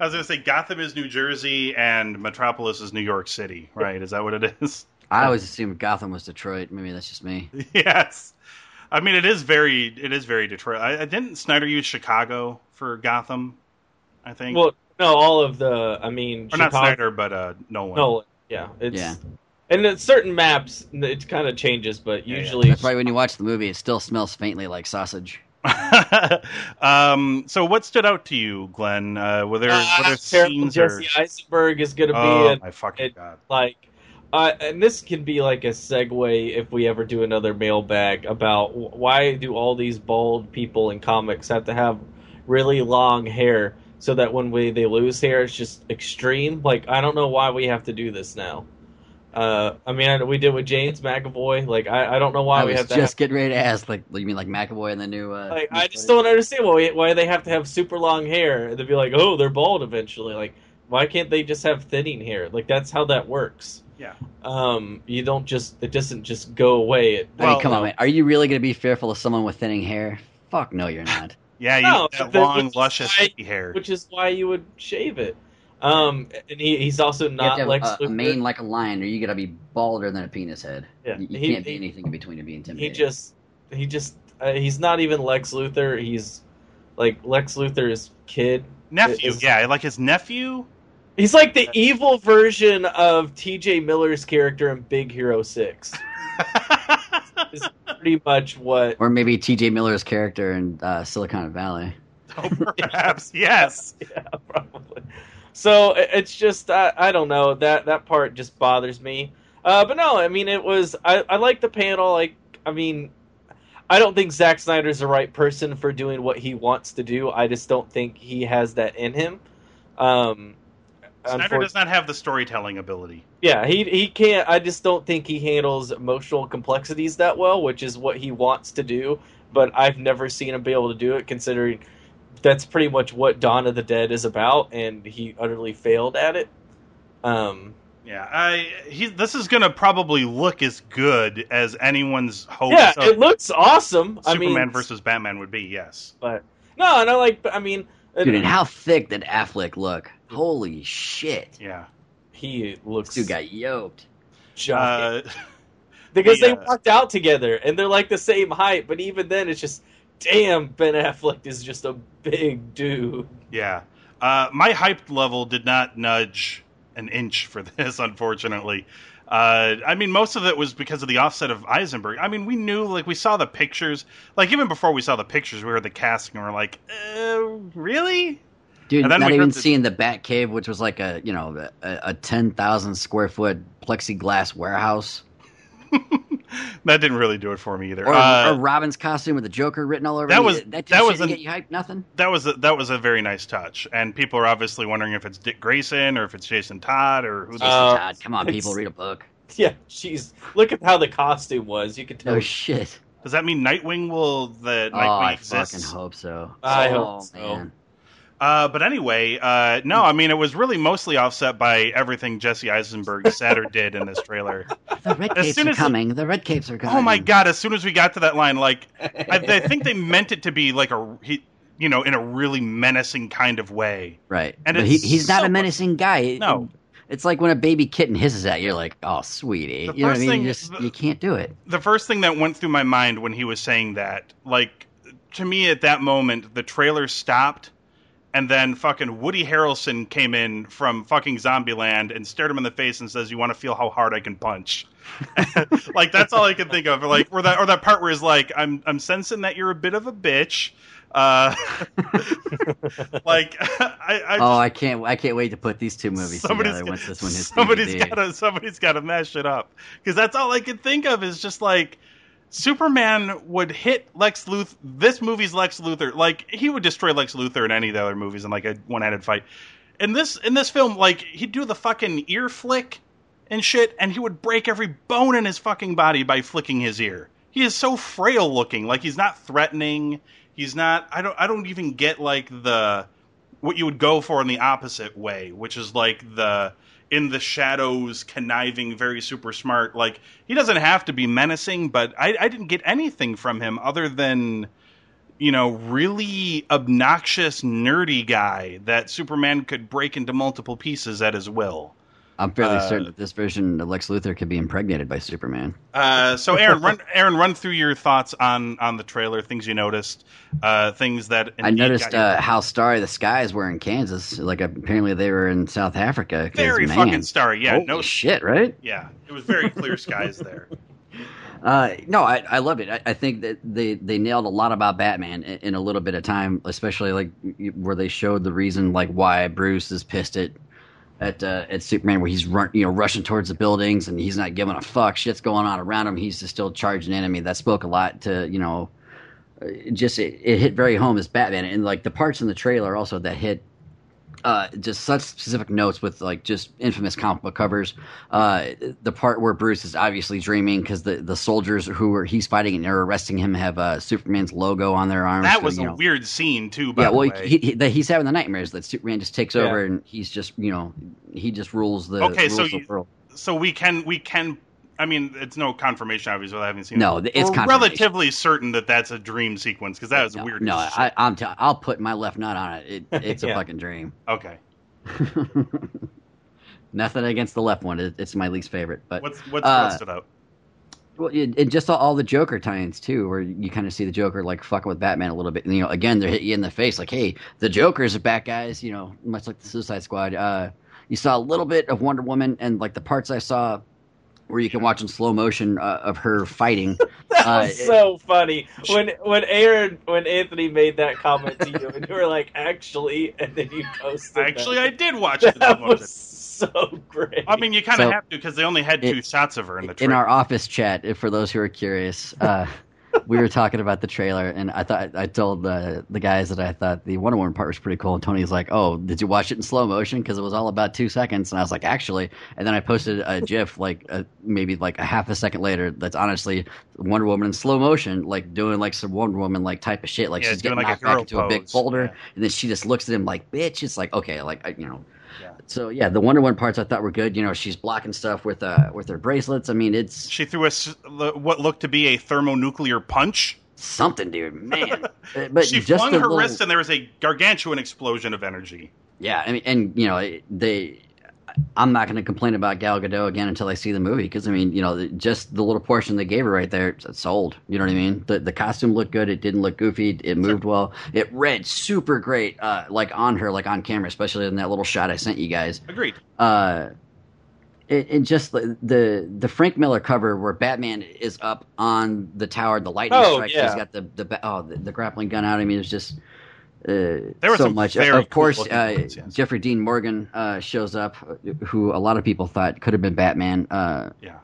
I was going to say Gotham is New Jersey, and Metropolis is New York City. Right? Is that what it is?
I always assumed Gotham was Detroit. Maybe that's just me.
yes. I mean, it is very, it is very Detroit. I, I didn't Snyder use Chicago for Gotham. I think,
Well, no, all of the. I mean,
or not Snyder, but uh, Nolan.
No, yeah, it's
Yeah.
and at certain maps it kind of changes, but
Yeah, yeah.
usually
That's why when you watch the movie, it still smells faintly like sausage.
um, so, what stood out to you, Glenn? Uh, were there, were
Uh,
there
Terrible
scenes or?
Jesse Eisenberg is going to be
Oh
in
my fucking
it-
god!
like uh, and this can be like a segue if we ever do another mailbag about why do all these bald people in comics have to have really long hair so that when we they lose hair it's just extreme like i don't know why we have to do this now uh, I mean, I- we did with James McAvoy. Like, I, I don't know why we have to.
just getting ready to ask, like, you mean like McAvoy and the new? Uh,
like,
new
I just don't understand why why they have to have super long hair and they'd be like, oh, they're bald eventually. Like, why can't they just have thinning hair? Like, that's how that works.
Yeah.
Um, you don't just it doesn't just go away. It,
I mean,
Well,
come on, man. Are you really going to be fearful of someone with thinning hair? Fuck no, you're not.
Yeah, you
No,
that
but
long, luscious
why-
hair.
which is why you would shave it. Um, and he, he's also
You have
not
to have
Lex
a, a mane like a lion, or you got to be balder than a penis head.
Yeah,
You, you
he-
can't be
he-
anything in between to be
he just he just uh, he's not even Lex Luthor. He's like Lex Luthor's kid.
nephew,
is-
yeah, like his nephew.
He's like the evil version of T.J. Miller's character in Big Hero Six. Is pretty much what.
or maybe T.J. Miller's character in uh, Silicon Valley.
oh, perhaps, yes.
Yeah, probably. So it's just I, I don't know that that part just bothers me. Uh, but no, I mean it was I I like the panel. Like I mean, I don't think Zack Snyder's the right person for doing what he wants to do. I just don't think he has that in him. Um,
Snyder does not have the storytelling ability.
yeah, he he can't. I just don't think he handles emotional complexities that well, which is what he wants to do. But I've never seen him be able to do it, considering that's pretty much what Dawn of the Dead is about, and he utterly failed at it. Um,
Yeah, I he. This is gonna probably look as good as anyone's hopes.
yeah, it looks awesome. I
Superman
mean,
versus Batman would be. Yes.
but no, and I like. I mean,
Dude, and how thick did Affleck look? Holy shit.
Yeah.
he looks
This dude got yoked.
Uh,
because
the,
they
uh,
walked out together and they're like the same height. But even then, it's just damn. Ben Affleck is just a big dude.
yeah. Uh, my hype level did not nudge an inch for this, unfortunately. Uh, I mean, most of it was because of the offset of Eisenberg. I mean, we knew, like, we saw the pictures. Like, even before we saw the pictures, we heard the casting, and we're like, uh, really?
Dude,
And then
not
we
even seeing the Bat Cave, which was like a you know a, a ten thousand square foot plexiglass warehouse,
that didn't really do it for me either.
or,
Uh,
or Robin's costume with the Joker written all over.
that
it.
was-
that,
that was
didn't
an-
get you hyped. Nothing.
that was a, that was a very nice touch, and people are obviously wondering if it's Dick Grayson or if it's Jason Todd or who. This
Uh,
Todd, come on, people, read a book.
Yeah, she's look at how the costume was. You could tell.
No shit.
Does that mean Nightwing will that
Oh,
Nightwing
I
exists?
fucking hope so.
I
oh,
hope so.
Man.
Uh, but anyway, uh, no, I mean it was really mostly offset by everything Jesse Eisenberg said or did in this trailer.
The red capes are coming. The red capes are coming.
Oh my god! As soon as we got to that line, like I, I think they meant it to be like a he, you know, in a really menacing kind of way.
Right.
And
but he, he's not a menacing guy.
No.
It's like when a baby kitten hisses at you, you're like, oh, sweetie.
The
you know what I mean?
thing-
you just
the-
you can't do it.
The first thing that went through my mind when he was saying that, like, to me at that moment the trailer stopped and then fucking Woody Harrelson came in from fucking Zombieland and stared him in the face and says, "You want to feel how hard I can punch?" like that's all I can think of. Or like, or that, or that part where he's like, "I'm, I'm sensing that you're a bit of a bitch." Uh, like, I, I
Oh, I can't! I can't wait to put these two movies
Somebody's
together
got-
once this one hits
somebody's got to somebody's got to mash it up because that's all I could think of is just like Superman would hit Lex Luthor. This movie's Lex Luthor, like he would destroy Lex Luthor in any of the other movies in like a one-handed fight. In this in this film, like he'd do the fucking ear flick and shit, and he would break every bone in his fucking body by flicking his ear. He is so frail looking, like he's not threatening. He's not. I don't. I don't even get like the what you would go for in the opposite way, which is like the in the shadows, conniving, very super smart. Like he doesn't have to be menacing, but I, I didn't get anything from him other than you know really obnoxious, nerdy guy that Superman could break into multiple pieces at his will.
I'm fairly
Uh,
certain that this version of Lex Luthor could be impregnated by Superman.
Uh, so Aaron, run, Aaron, run through your thoughts on on the trailer, things you noticed, uh, things that
I noticed
your-
uh, how starry the skies were in Kansas. Like apparently they were in South Africa.
very
man,
fucking starry. Yeah,
holy
no
shit, right?
Yeah, it was very clear skies there.
Uh, no, I, I loved it. I, I think that they, they nailed a lot about Batman in, in a little bit of time, especially like where they showed the reason like why Bruce is pissed at at uh, at Superman, where he's run, you know rushing towards the buildings and he's not giving a fuck. Shit's going on around him. He's just still charging enemy. That spoke a lot to you know, uh, just it, it hit very home as Batman, and like the parts in the trailer also that hit uh, just such specific notes with like just infamous comic book covers. Uh, the part where Bruce is obviously dreaming because the, the soldiers who are he's fighting and are arresting him have uh, Superman's logo on their arms.
That
so,
was a
know.
weird scene too. By
Yeah, well, he, he, he's having the nightmares that Superman just takes
Yeah.
over and he's just you know he just rules the
Okay,
rules
so
the
you-
world.
so we can we can. I mean, it's no confirmation, obviously. I haven't seen.
No,
it.
it's
We're relatively certain that that's a dream sequence because that was
No,
weird.
no I,
shit.
I'm t- I'll put my left nut on it. it it's a
Yeah.
fucking dream.
okay.
Nothing against the left one. It, it's my least favorite, but
What's what's
Uh,
busted out?
Well, it, and just all, all the Joker tie-ins too, where you kind of see the Joker like fucking with Batman a little bit. And, you know, again, they're hitting you in the face like, "Hey, the Joker's a bad guys." You know, much like the Suicide Squad. Uh, you saw a little bit of Wonder Woman, and like the parts I saw where you can watch in slow motion uh, of her fighting.
That
Uh,
was so funny when when Aaron when Anthony made that comment to you and you were like actually and then you posted
Actually,
that.
I did watch it.
that was so great.
I mean, you kind of
So-
have to because they only had two
It-
shots of her in the
in our office chat, if- for those who are curious, uh, we were talking about the trailer, and I thought I told the the guys that I thought the Wonder Woman part was pretty cool. And Tony's like, "Oh, did you watch it in slow motion? Because it was all about two seconds." And I was like, "Actually," and then I posted a GIF like uh, maybe like a half a second later. That's honestly Wonder Woman in slow motion, like doing like some Wonder Woman like type of shit. Like
Yeah,
she's getting
like a
knocked back into a big
pose.
boulder,
Yeah.
and then she just looks at him like, "Bitch!" It's like okay, like you know. So yeah, the Wonder Woman parts I thought were good. You know, she's blocking stuff with uh with her bracelets. I mean, it's
she threw us what looked to be a thermonuclear punch.
something, dude. Man, Uh, but
she
just
flung her
little,
wrist, and there was a gargantuan explosion of energy.
yeah. I mean, and you know, they. I'm not going to complain about Gal Gadot again until I see the movie because I mean, you know, just the little portion they gave her right there, it's sold. You know what I mean? The the costume looked good. It didn't look goofy. It moved well. It read super great, uh, like on her, like on camera, especially in that little shot I sent you guys.
Agreed.
uh it, it just the, the the Frank Miller cover where Batman is up on the tower, the lightning
Oh,
strikes.
yeah.
He's got the the oh the, the grappling gun out. I mean, it's just uh,
There
so
some
much.
very
Of course,
cool-looking
uh,
ones, yes.
Jeffrey Dean Morgan uh, shows up, who a lot of people thought could have been Batman. Uh,
Yeah.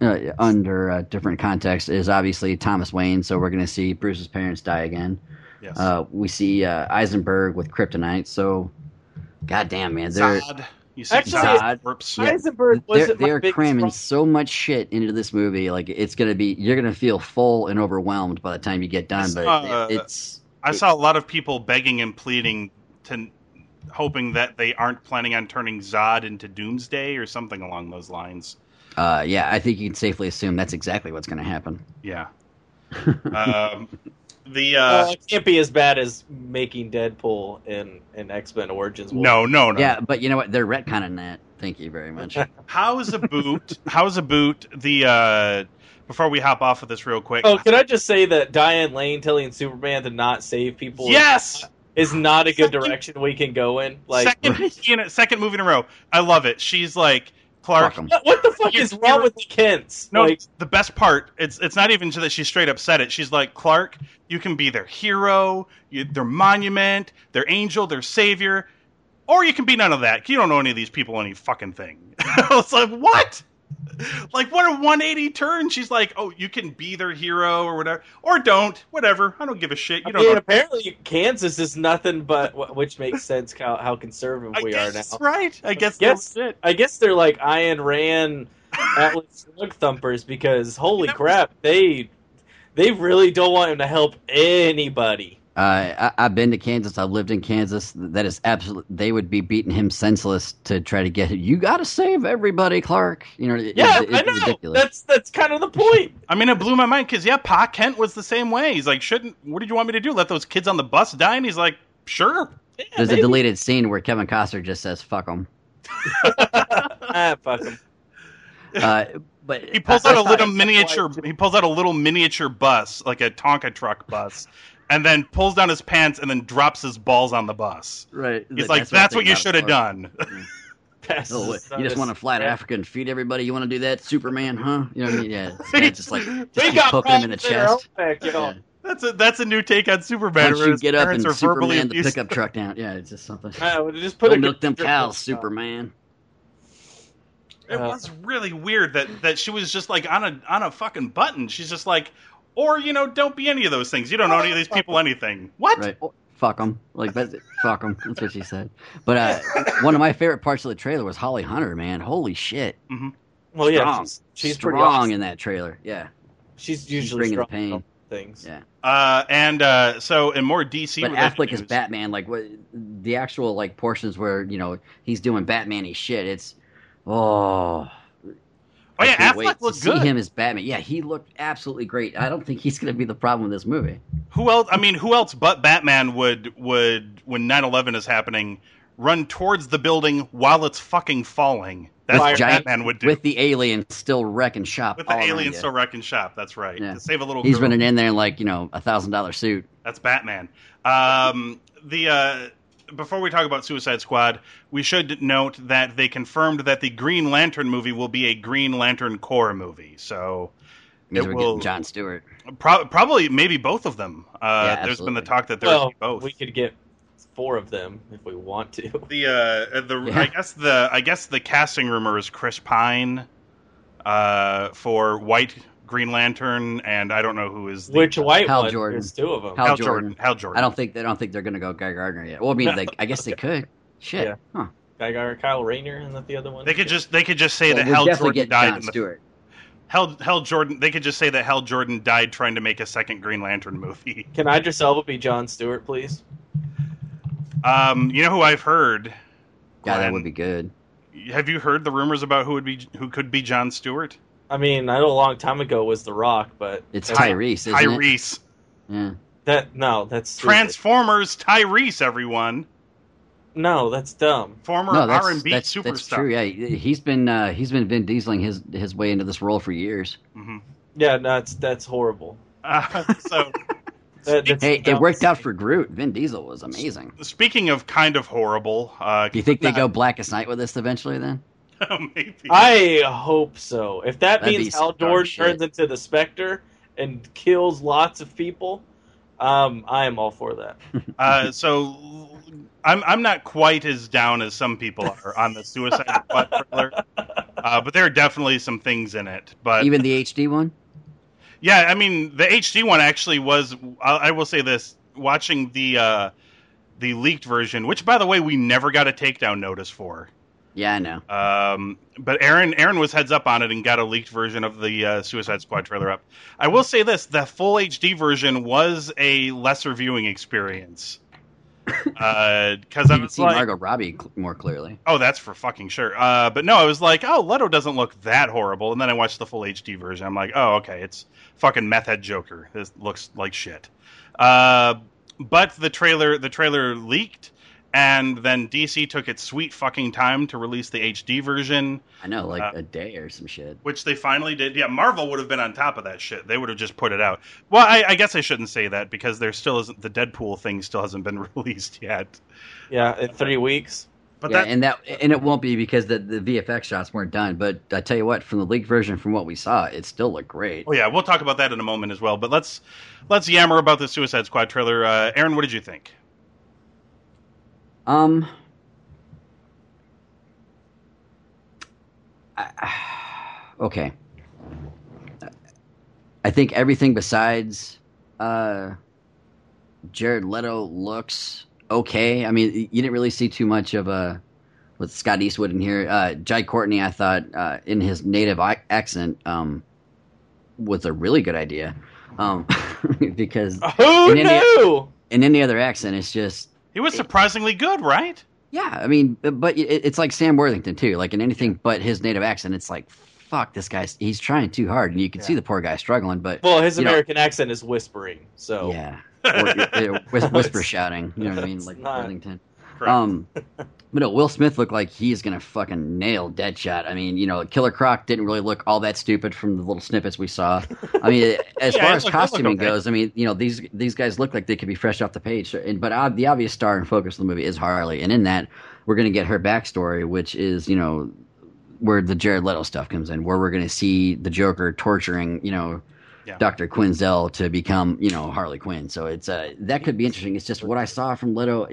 uh, under a different context is obviously Thomas Wayne. So we're going to see Bruce's parents die again.
Yes.
Uh, we see uh, Eisenberg with kryptonite. So, goddamn man, they're
Zod. You see
Actually,
Zod corpse.
Yeah.
Eisenberg
they're,
wasn't
they're
biggest
cramming
problem.
so much shit into this movie. Like it's gonna be, you're gonna feel full and overwhelmed by the time you get done. But
Uh,
it, it's
I saw a lot of people begging and pleading to, hoping that they aren't planning on turning Zod into Doomsday or something along those lines.
uh, yeah, I think you can safely assume that's exactly what's gonna happen.
Yeah. um, the uh,
Well, it can't be as bad as making Deadpool in, in X Men Origins.
no, no, no.
Yeah, but you know what? They're retconning that. Thank you very much.
How's a boot? how's a boot? The uh, before we hop off of this real quick.
Oh, can I just say that Diane Lane telling Superman to not save people?
yes,
is not a good
Second-
direction we can go in. Like,
second,
Right.
you know, second movie in a row. I love it. She's like Clark.
What, what the fuck is wrong with the Kents?
No,
like,
the best part it's it's not even that she straight up said it. She's like Clark. You can be their hero, you, their monument, their angel, their savior, or you can be none of that. You don't know any of these people any fucking thing. it's like what? Like what a 180 turn. She's like, oh, you can be their hero or whatever, or don't, whatever. I don't give a shit. You
I
don't
mean,
know.
apparently Kansas is nothing but, which makes sense how, how conservative
I
we are now.
right. I guess that's it.
I guess they're like Ayn Rand Atlas Shrugged thumpers because holy
You know-
crap, they they really don't want him to help anybody.
Uh, I, I've been to Kansas. I've lived in Kansas. That is absolute. They would be beating him senseless to try to get him. You got to save everybody, Clark. You know, it-
Yeah,
it's,
I know.
ridiculous.
That's that's kind of the point.
I mean, it blew my mind because yeah, Pa Kent was the same way. He's like, shouldn't. What did you want me to do? Let those kids on the bus die? And he's like, sure.
Yeah,
There's a deleted scene where Kevin Costner just says "fuck them."
ah, fuck 'em.
Uh, but
He pulls
I-
out
I
a little miniature. He pulls out a little miniature bus, like a Tonka truck bus, and then pulls down his pants and then drops his balls on the bus.
Right.
He's like, "That's what you should have done."
Passes
Oh, you just want to fly to Africa and feed everybody? You want to do that, Superman? Huh? You know what I mean? Yeah. This just like just
We
keep
got
poking him in the
problems in our own
chest. Yeah.
That's a that's a new take on Superman.
Once
where
you get up and
are verbally
Superman the pickup truck down. Yeah, it's just something.
Ah, just put
Go
a
milk them
good-
cows, Superman.
It
Uh,
was really weird that that she was just like on a on a fucking button. She's just like, or you know, don't be any of those things. You don't know any of these people anything. What?
Right. Fuck them. Like, that's, fuck them. That's what she said. But uh, one of my favorite parts of the trailer was Holly Hunter, man. Holy shit.
Well, yeah,
Strong.
she's, she's pretty
strong
awesome.
in that trailer. Yeah.
She's usually
bringing
strong in
pain.
things.
Yeah.
Uh, and uh, so in more DC,
But
related
Affleck is Batman. Like, what the actual like portions where you know he's doing Batman-y shit. It's oh.
Oh yeah, Affleck
wait to
looked
see him as Batman. Yeah, he looked absolutely great. I don't think he's going to be the problem with this movie.
Who else? I mean, who else but Batman would would when 9/11 is happening run towards the building while it's fucking falling? That's
With
what
giant-
Batman would do
With the alien still wrecking shop.
with the alien still wrecking shop. That's right.
Yeah.
To save a little.
He's
girl.
running in there in like you know a thousand dollar suit.
That's Batman. Um, the uh, before we talk about Suicide Squad, we should note that they confirmed that the Green Lantern movie will be a Green Lantern Corps movie. So It will-
John Stewart.
pro- probably maybe both of them. Uh,
Yeah,
there's been the talk that there
Well,
be both.
we could get four of them if we want to.
The uh, the
Yeah.
I guess the I guess the casting rumor is Chris Pine uh, for White Green Lantern, and I don't know who is the,
Which white
Hal
one?
Jordan.
There's two of them.
Hal
Hal
Jordan.
Jordan. Hal Jordan.
I don't think they don't think they're going to go Guy Gardner yet. Well, I mean, they, I guess they could. Shit.
Yeah.
Huh.
Guy Gardner, Kyle Rayner, and that the other one.
They could just they could just say
Well,
that
we'll
Hal Jordan
get
died
John
in the
Stewart.
Hal, Hal Jordan. They could just say that Hal Jordan died trying to make a second Green Lantern movie.
Can Idris Elba be John Stewart, please?
Um, you know who I've heard?
Yeah, that would be good.
Have you heard the rumors about who would be who could be John Stewart?
I mean, I know a long time ago was The Rock, but
It's Tyrese, isn't it?
Tyrese.
Yeah.
That no, that's stupid.
Transformers. Tyrese. Everyone.
No, that's dumb.
Former
No,
R and B
that's,
superstar.
that's true. Yeah, he- he's been uh, he's been Vin Dieseling his his way into this role for years.
hmm
Yeah, no, that's that's horrible.
Uh, so
That, that's
Hey, it worked out for Groot. Vin Diesel was amazing.
speaking of kind of horrible, uh,
Do you think they go Blackest Night with this eventually? Then
maybe.
I hope so. If that
That'd
means
be
Hal
some dark
Jordan
shit.
turns into the Spectre and kills lots of people, um, I am all for that.
Uh, so I'm I'm not quite as down as some people are on the Suicide Squad trailer, uh, but there are definitely some things in it. But
even the HD one.
yeah, I mean the HD one actually was. I, I will say this: watching the uh, the leaked version, which by the way we never got a takedown notice for.
Yeah, I know.
Um, but Aaron Aaron was heads up on it and got a leaked version of the uh, Suicide Squad trailer up. I will say this: the full HD version was a lesser viewing experience. Because I
You can
was
see
like,
Margot Robbie cl- more clearly.
oh, that's for fucking sure. Uh, but no, I was like, oh, Leto doesn't look that horrible. And then I watched the full HD version. I'm like, oh, okay, it's fucking meth head Joker. This looks like shit. Uh, but the trailer, the trailer leaked, and then DC took its sweet fucking time to release the HD version,
I know, like
Uh,
a day or some shit.
which they finally did. Yeah, Marvel would have been on top of that shit. They would have just put it out. Well, I, I guess I shouldn't say that because there still isn't the Deadpool thing still hasn't been released yet.
Yeah, in three weeks.
But
yeah,
that
and that and it won't be because the, the VFX shots weren't done. But I tell you what, from the leaked version, from what we saw, it still looked great.
Oh yeah, we'll talk about that in a moment as well. But let's let's yammer about the Suicide Squad trailer. Uh, Aaron, what did you think?
Um, okay. I think everything besides uh, Jared Leto looks okay. I mean, you didn't really see too much of a with Scott Eastwood in here. Uh, Jai Courtney, I thought uh, in his native ac- accent um, was a really good idea um, because
Who
In any-
knew?
in any other accent, it's just
He was surprisingly good, right?
Yeah, I mean, but it, it's like Sam Worthington too. Like in anything but his native accent, it's like, fuck, this guy's he's trying too hard, and you can see the poor guy struggling. But
Well, his
you know-
American accent is whispering. So
yeah, or, uh, whis- whisper shouting. You know what I mean? Like
not-
Worthington.
Correct.
Um, but no, Will Smith looked like he's gonna fucking nail Deadshot. I mean, you know, Killer Croc didn't really look all that stupid from the little snippets we saw. I mean, as
Yeah,
far as
looked-
costuming
okay.
goes, I mean, you know, these these guys look like they could be fresh off the page. So- and- But uh, the obvious star and focus of the movie is Harley, and in that, we're gonna get her backstory, which is you know where the Jared Leto stuff comes in, where we're gonna see the Joker torturing, you know.
Yeah.
Dr. Quinzel to become, you know, Harley Quinn. So it's uh that could be interesting. It's just what I saw from Leto.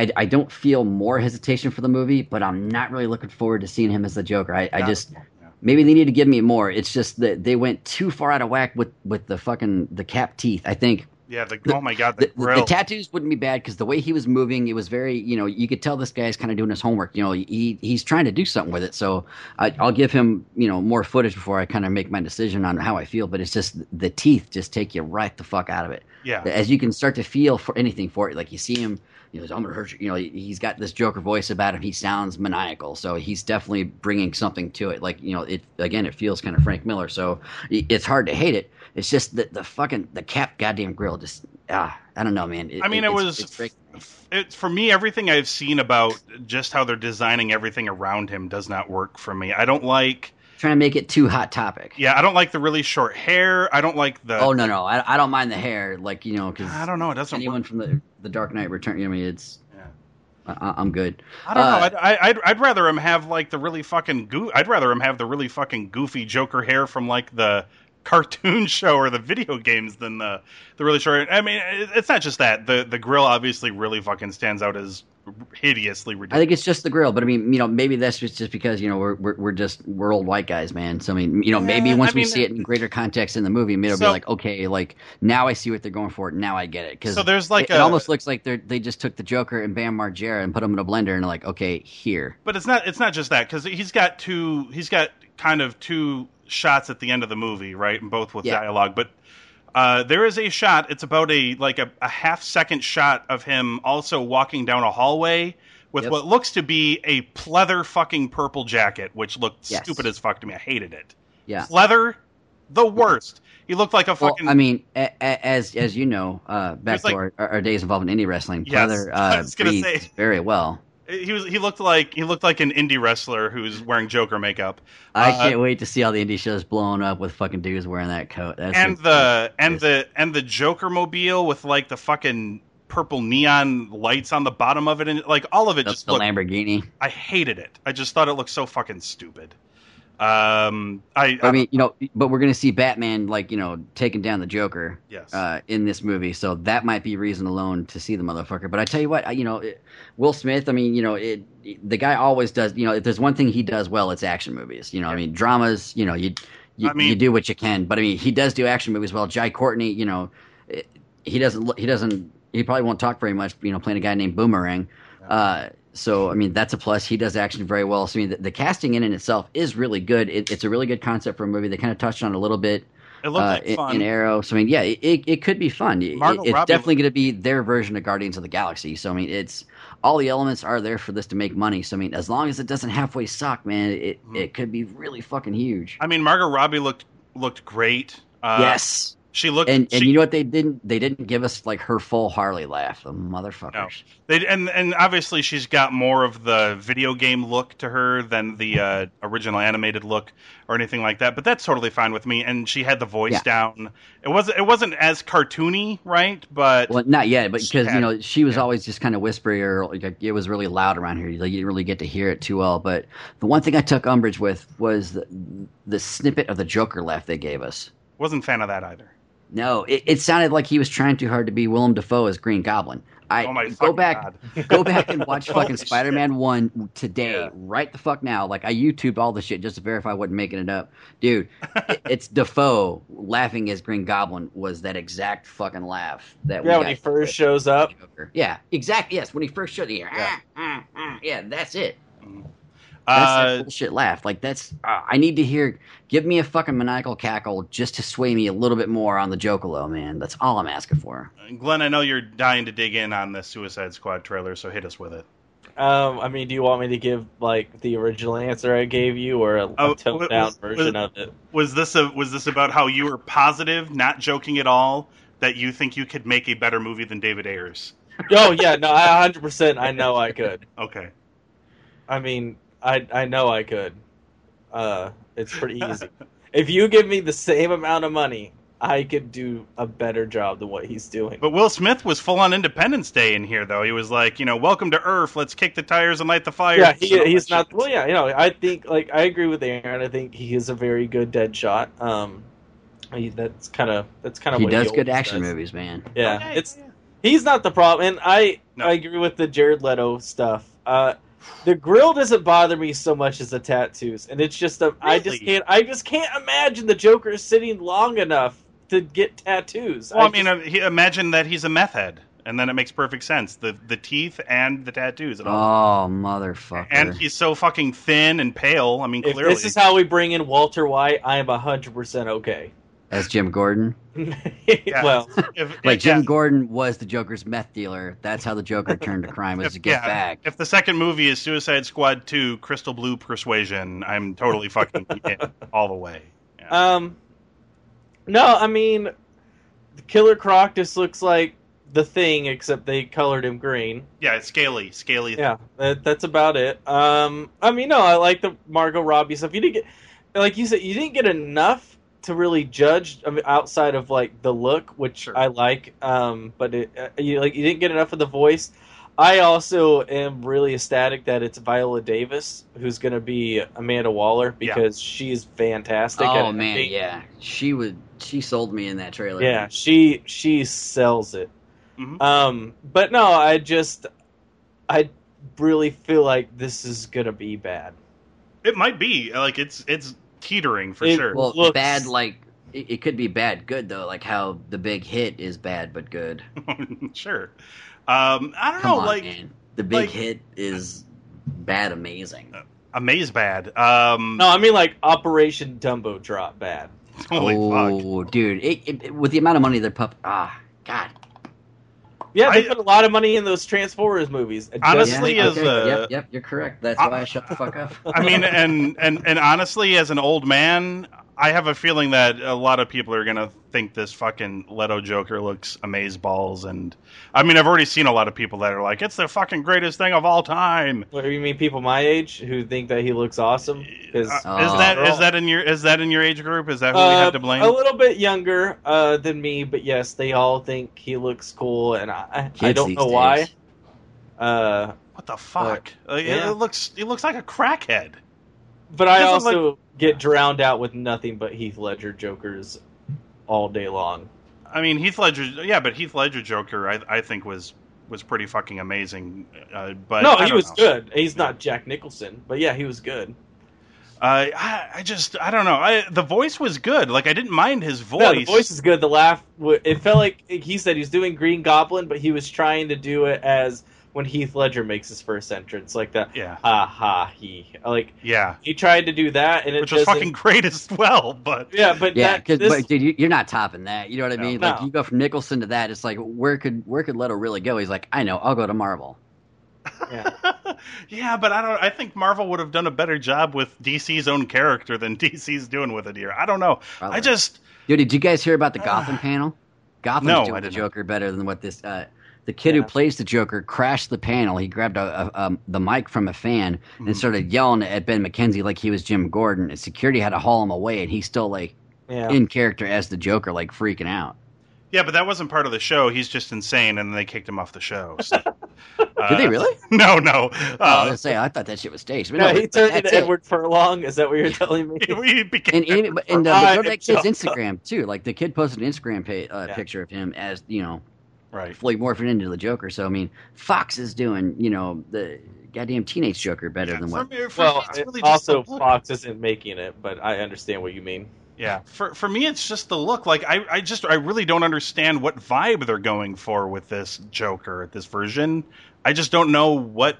I, I don't feel more hesitation for the movie, but I'm not really looking forward to seeing him as the Joker. I, I just maybe they need to give me more. It's just that they went too far out of whack with with the fucking the cap teeth. I think
yeah. The,
the-
oh my god, the,
the, the, tattoos wouldn't be bad because the way he was moving, it was very you know you could tell this guy's kind of doing his homework. You know he he's trying to do something with it. So I, I'll give him you know more footage before I kind of make my decision on how I feel. But it's just the teeth just take you right the fuck out of it
yeah.
as you can start to feel for anything for it. Like you see him, you know, I'm gonna hurt you. You know, he- he's got this Joker voice about him. He sounds maniacal, so he's definitely bringing something to it. Like you know, it again, it feels kind of Frank Miller. So it's hard to hate it. It's just that the fucking the cap goddamn grill just ah, I don't know, man.
I mean, it
it's-
was
it's me.
for me everything I've seen about just how they're designing everything around him does not work for me. I don't like
trying to make it too hot topic.
yeah, I don't like the really short hair. I don't like the
Oh no, no, I, I don't mind the hair. Like you know, because
I don't know, it doesn't
anyone
work.
from the the Dark Knight Return. You know, I mean, it's
Yeah.
I, I'm good.
I don't
Uh,
know. I'd, I- I'd I'd rather him have like the really fucking goo. I'd rather him have the really fucking goofy Joker hair from like the cartoon show or the video games than the the really short. I mean, it's not just that. The the grill obviously really fucking stands out as hideously ridiculous.
I think it's just the grill, but I mean, you know, maybe that's just, just because you know we're, we're we're just we're old white guys, man. So I mean, you know, maybe once
I
we
mean,
see it in uh, greater context in the movie, maybe it'll
So-
be like, okay, like now I see what they're going for. Now I get it because
So there's like
it, it almost looks like they they just took the Joker and Bam Margera and put them in a blender and they're like, okay, here.
But it's not it's not just that because he's got two he's got kind of two shots at the end of the movie, right? And both with
Yeah.
dialogue. But uh, there is a shot. It's about a like a, a half second shot of him also walking down a hallway with
Yep.
what looks to be a pleather fucking purple jacket, which looked
Yes.
stupid as fuck to me. I hated it.
Yeah.
Pleather, the worst. He looked like a
Well,
fucking.
I mean, a, a, as as you know, uh, back to
like-
our, our, days involved in indie wrestling,
Yes,
Pleather
I
uh, very well.
He was he looked like he looked like an indie wrestler who's wearing Joker makeup.
I
Uh,
can't wait to see all the indie shows blowing up with fucking dudes wearing that coat. That's
and the and the and the Joker mobile with like the fucking purple neon lights on the bottom of it, and like all of it
the,
just
the
looked.
Lamborghini.
I hated it. I just thought it looked so fucking stupid. Um, I,
I mean, you know, but we're gonna see Batman like you know taking down the Joker
yes,
uh, in this movie, so that might be reason alone to see the motherfucker. But I tell you what, I- you know, it, Will Smith. I mean, you know, it, the guy always does. You know, if there's one thing he does well, it's action movies. You know, I mean, dramas. You know, you you,
I mean-
you do what you can, but I mean, he does do action movies well. Jai Courtney, you know, it, he doesn't he doesn't he probably won't talk very much. You know, playing a guy named Boomerang. Uh, so I mean that's a plus. He does action very well. So I mean the, the casting in and itself is really good. It, it's a really good concept for a movie. They kind of touched on it a little bit
it looked
uh,
like
in,
fun.
in Arrow. So I mean, yeah, it, it, could be fun. It- it's definitely going to be their version of Guardians of the Galaxy. So I mean, it's all the elements are there for this to make money. So I mean, as long as it doesn't halfway suck, man, it
Mhm.
it could be really fucking huge.
I mean, Margot Robbie looked looked great. Uh,
yes,
She looked
And and
she-
you know what they didn't they didn't give us like her full Harley laugh, the motherfuckers.
They, and and obviously she's got more of the video game look to her than the uh, original animated look or anything like that. But that's totally fine with me. And she had the voice
Yeah.
down. It wasn't it wasn't as cartoony, right? But
Well, not yet, but because you know she was
yeah.
always just kind of whispery, or like it was really loud around here. Like you didn't really get to hear it too well. But the one thing I took umbrage with was the, the snippet of the Joker laugh they gave us.
wasn't a fan of that either.
No, it, it sounded like he was trying too hard to be Willem Dafoe as Green Goblin. I
Oh
go back, go back and watch fucking. Spider-Man One today,
Yeah.
right the fuck now. Like I YouTubed all the shit just to verify I wasn't making it up, dude. it, it's Dafoe laughing as Green Goblin was that exact fucking laugh that we
Yeah, when he first shows up.
Joker. Yeah, exactly. Yes, when he first showed the
Yeah.
yeah, ah, ah, ah, yeah, that's it. Mm. That's
Uh,
that bullshit laugh. Like that's. Uh, I need to hear. Give me a fucking maniacal cackle just to sway me a little bit more on the Jokalo, man. That's all I'm asking for.
Glenn, I know you're dying to dig in on the Suicide Squad trailer, so hit us with it.
Um, I mean, do you want me to give like the original answer I gave you, or a,
Oh,
a toned down version
was-
of it?
Was this a was this about how you were positive, not joking at all, that you think you could make a better movie than David Ayers?
Oh yeah, no, I 100. percent I know I could.
Okay.
I mean, I I know I could. Uh, it's pretty easy. if you give me the same amount of money, I could do a better job than what he's doing.
But Will Smith was full on Independence Day in here, though. He was like, you know, welcome to Earth. Let's kick the tires and light the fire.
yeah, he,
And all
he's not.
shit.
Well, yeah, you know, I think like I agree with Aaron. I think he is a very good dead shot. Um, he, that's kind of that's kind of
He
what
does
he
good action
does.
movies, man.
Yeah,
Okay,
it's
yeah.
he's not the problem, and I
No.
I agree with the Jared Leto stuff. Uh, the grill doesn't bother me so much as the tattoos, and it's just a, I just can't I just can't imagine the Joker sitting long enough to get tattoos.
Well, I,
just-
mean, uh, he, imagine that he's a meth head, and then it makes perfect sense. The the teeth and the tattoos and all.
Oh motherfucker!
and he's so fucking thin and pale. I mean,
if
clearly.
this is how we bring in Walter White, I am hundred percent okay.
As Jim Gordon.
Yeah.
well,
if,
Like Jim
yeah,
Gordon was the Joker's meth dealer. That's how the Joker turned to crime was
if,
to get
yeah,
back.
if the second movie is Suicide Squad 2 Crystal Blue Persuasion, I'm totally fucking in all the way. Yeah.
um, no, I mean, Killer Croc just looks like the thing, except they colored him green.
yeah, it's scaly, scaly.
Yeah, that, that's about it. Um, I mean, no, I like the Margot Robbie stuff. You didn't get, like you said, you didn't get enough to really judge I mean, outside of like the look, which
Sure.
I like. Um, but it, uh, you like you didn't get enough of the voice. I also am really ecstatic that it's Viola Davis who's going to be Amanda Waller
Yeah.
because she's fantastic.
Oh
at
man,
acting.
yeah, she would. She sold me in that trailer.
yeah, she she sells it.
Mhm.
Um, but no, I just I really feel like this is gonna be bad.
It might be like it's it's teetering for
It-
sure.
Well,
looks-
bad like it, it could be bad good though, like how the big hit is bad but good.
sure. Um, I don't
Come
know,
on,
like
man. The big
like-
hit is bad amazing.
Amaze bad. Um,
No, I mean like Operation Dumbo Drop bad.
holy fuck.
oh, dude! It, it, it- with the amount of money they're pup. Ah, God.
Yeah, they
I-
put a lot of money in those Transformers movies.
Honestly,
yeah,
as
okay,
a-
yep, yep, you're correct. That's
I-
why I shut the fuck up.
I mean, and and and honestly, as an old man, I have a feeling that a lot of people are gonna think this fucking Leto Joker looks amaze balls, and I mean, I've already seen a lot of people that are like, "It's the fucking greatest thing of all time."
what do you mean, people my age who think that he looks awesome?
Uh,
Oh.
is that
They're
is that in your is that in your age group? Is that who we
Uh,
have to blame?
A little bit younger uh, than me, but yes, they all think he looks cool, and I, I don't
these
know why. Uh,
what the fuck? Like,
yeah.
It looks he looks like a crackhead.
But I
Doesn't
also get drowned out with nothing but Heath Ledger Jokers all day long.
I mean, Heath Ledger, yeah, but Heath Ledger Joker, I I think was was pretty fucking amazing. Uh, but
no, he was
know.
good. He's not Jack Nicholson, but yeah, he was good.
Uh, I, I just I don't know. I, the voice was good. Like I didn't mind his voice.
No, the voice is good. The laugh, it felt like he said he was doing Green Goblin, but he was trying to do it as when Heath Ledger makes his first entrance, like that.
yeah,
Ha ha he. Like
yeah,
he tried to do that, and it
which was fucking great as well. But
Yeah, but
Yeah, because
this,
dude, you, you're not topping that. You know what I mean?
No.
Like you go from Nicholson to that. It's like where could where could Leto really go? He's like, I know, I'll go to Marvel.
yeah.
yeah, but I don't. I think Marvel would have done a better job with DC's own character than DC's doing with it here. I don't know.
Probably.
I just
Dude, did you guys hear about the Gotham panel? Gotham's
No, I
doing the. Joker better than what this. Uh, the kid
Yeah.
who plays the Joker crashed the panel. He grabbed a, a, um the mic from a fan
Mhm.
and started yelling at Ben McKenzie like he was Jim Gordon. And security had to haul him away, and he's still like
Yeah.
in character as the Joker, like freaking out.
Yeah, but that wasn't part of the show. He's just insane, and they kicked him off the show. So.
Did they really?
No, no.
oh, I was
Uh,
gonna say I thought that shit was staged. But
yeah,
no,
he turned into. Edward Furlong. Is that what you're telling me?
he became
And, and, but- and uh,
Right,
go to that kid's Instagram too. Like the kid posted an Instagram pa- uh,
Yeah.
picture of him as you know
right.
fully morphing into the Joker. So I mean, Fox is doing you know the goddamn teenage Joker better
Yeah,
than
for
what.
me- for
Well,
me, it's really
it-
just
also. Fox isn't making it, but I understand what you mean.
Yeah, for for me, it's just the look. Like I, I just I really don't understand what vibe they're going for with this Joker, at this version. I just don't know what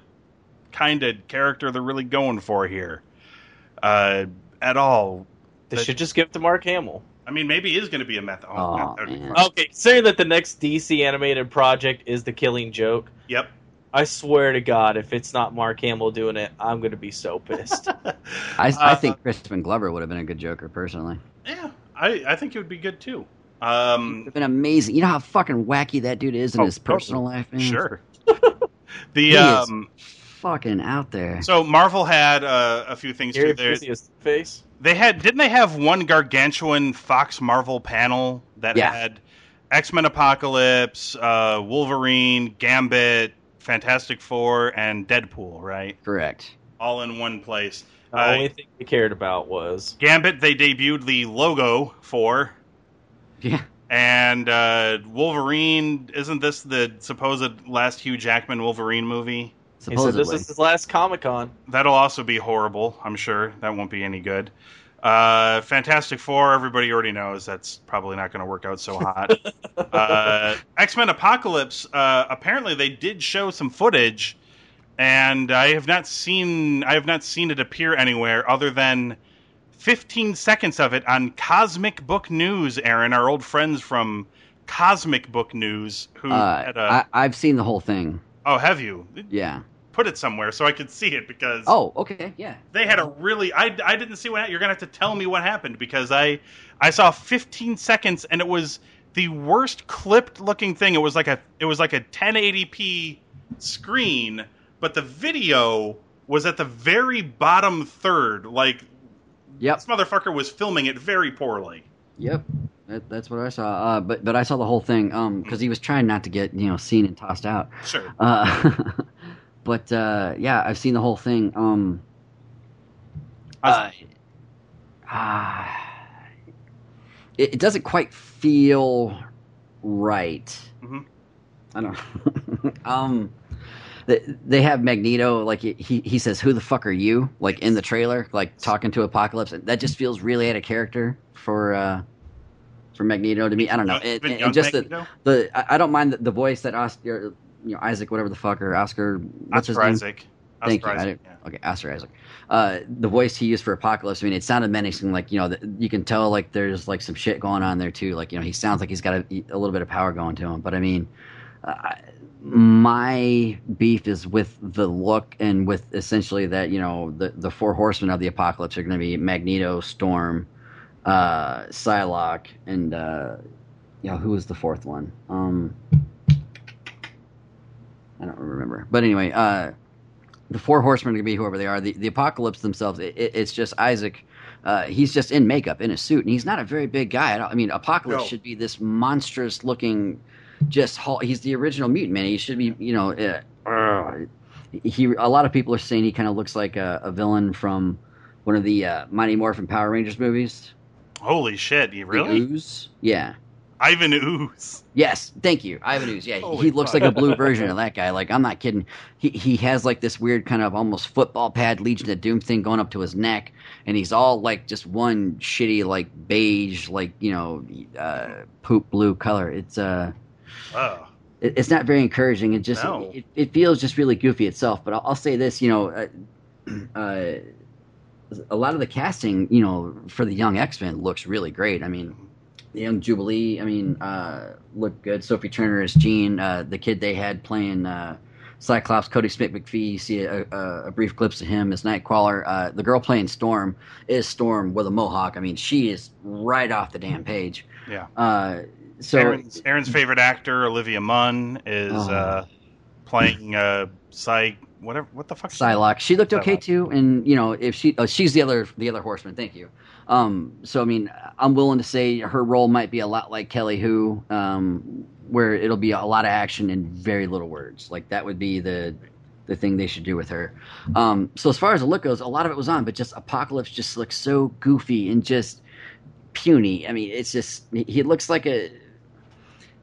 kind of character they're really going for here, uh, at all.
They
That-
should just give it to Mark Hamill.
I mean, maybe he is going to be a method.
Oh,
that would be
man.
fun.
Okay, considering that the next DC animated project is the Killing Joke,
Yep.
I swear to God, if it's not Mark Hamill doing it, I'm going to be so pissed.
I, I
Uh,
think Crispin Glover would have been a good Joker personally.
Yeah, I, I think it would be good too.
Would
Um,
have been amazing. You know how fucking wacky that dude is in
Oh,
his personal life, man.
sure.
He
the
is
um,
fucking out there.
so Marvel had uh, a few things
Gary
too. There,
Busey's face.
They had didn't they have one gargantuan Fox Marvel panel that
Yeah.
had X Men Apocalypse, uh, Wolverine, Gambit, Fantastic Four, and Deadpool, right?
Correct.
All in one place.
The
Uh,
only thing they cared about was
Gambit they debuted the logo for,
Yeah.
and uh, Wolverine isn't this the supposed last Hugh Jackman Wolverine movie?
He said this is his last Comic Con.
That'll also be horrible. I'm sure that won't be any good. Uh, Fantastic Four, everybody already knows that's probably not going to work out so hot. uh, X Men Apocalypse, uh, apparently they did show some footage, and I have not seen I have not seen it appear anywhere other than 15 seconds of it on Cosmic Book News. Aaron, our old friends from Cosmic Book News, who
Uh,
had a
I, I've seen the whole thing.
oh, have you
Yeah.
Put it somewhere so I could see it because
Oh, okay. Yeah.
they had a really I, I didn't see what you're gonna have to tell me what happened because I I saw 15 seconds and it was the worst clipped looking thing. It was like a it was like a 1080p screen, but the video was at the very bottom third. Like
Yep.
this motherfucker was filming it very poorly.
Yep. That, that's what I saw. Uh, but but I saw the whole thing um because he was trying not to get you know seen and tossed out.
Sure.
Uh, but uh, yeah, I've seen the whole thing. Um, uh, ah, it, it doesn't quite feel right.
Mhm.
I don't. um, they, they have Magneto like he he says, "Who the fuck are you?" Like in the trailer, like talking to Apocalypse. And that just feels really out of character for uh, for Magneto to me. I don't know. And, and just the,
Magneto?
the I, I don't mind the, the voice that Oscar, you know, Isaac, whatever the fuck, or Oscar, what's his
Oscar
name?
Isaac.
Thank
Oscar
you.
Isaac,
didn't, Okay, Oscar Isaac. Uh, the voice he used for Apocalypse. I mean, it sounded menacing. Like you know, the, you can tell like there's like some shit going on there too. Like you know, he sounds like he's got a, a little bit of power going to him. But I mean, uh, my beef is with the look and with essentially that you know the the four horsemen of the apocalypse are going to be Magneto, Storm, uh, Psylocke, and uh, you know who was the fourth one? Um, I don't remember. But anyway, uh, the four horsemen are going to be whoever they are. The the apocalypse themselves, it, it, it's just Isaac. Uh, he's just in makeup, in a suit, and he's not a very big guy. I, don't, I mean, Apocalypse
No.
should be this monstrous looking, just he's the original mutant man. He should be, you know, uh, uh, he. A lot of people are saying he kind of looks like a, a villain from one of the uh, Mighty Morphin Power Rangers movies.
Holy shit! You really?
Yeah.
Ivan Ooze.
Yes, thank you. Ivan Ooze. Yeah,
Holy
he looks
fuck.
like a blue version of that guy. Like I'm not kidding. He he has like this weird kind of almost football pad Legion of Doom thing going up to his neck, and he's all like just one shitty like beige like you know uh, poop blue color. It's uh
Oh.
it's not very encouraging. It just
No.
it, it feels just really goofy itself. But I'll, I'll say this, you know, uh, uh, a lot of the casting, you know, for the young X Men looks really great. I mean, the young Jubilee, I mean, uh, looked good. Sophie Turner as Jean, uh, the kid they had playing uh, Cyclops, Kodi Smit-McPhee. You see a, a, a brief glimpse of him as Nightcrawler. Uh, the girl playing Storm is Storm with a mohawk. I mean, she is right off the damn page.
Yeah.
Uh, so
Aaron's, Aaron's favorite actor, Olivia Munn, is
Oh.
uh, playing uh, Psy. Whatever. What the fuck? she-
Psylocke. She looked okay
Psylocke.
too, and you know if she, oh, she's the other the other horseman. Thank you. Um, so I mean, I'm willing to say her role might be a lot like Kelly Hu, um, where it'll be a lot of action and very little words. Like that would be the the thing they should do with her. Um, so as far as the look goes, a lot of it was on, but just Apocalypse just looks so goofy and just puny. I mean, it's just he he looks like a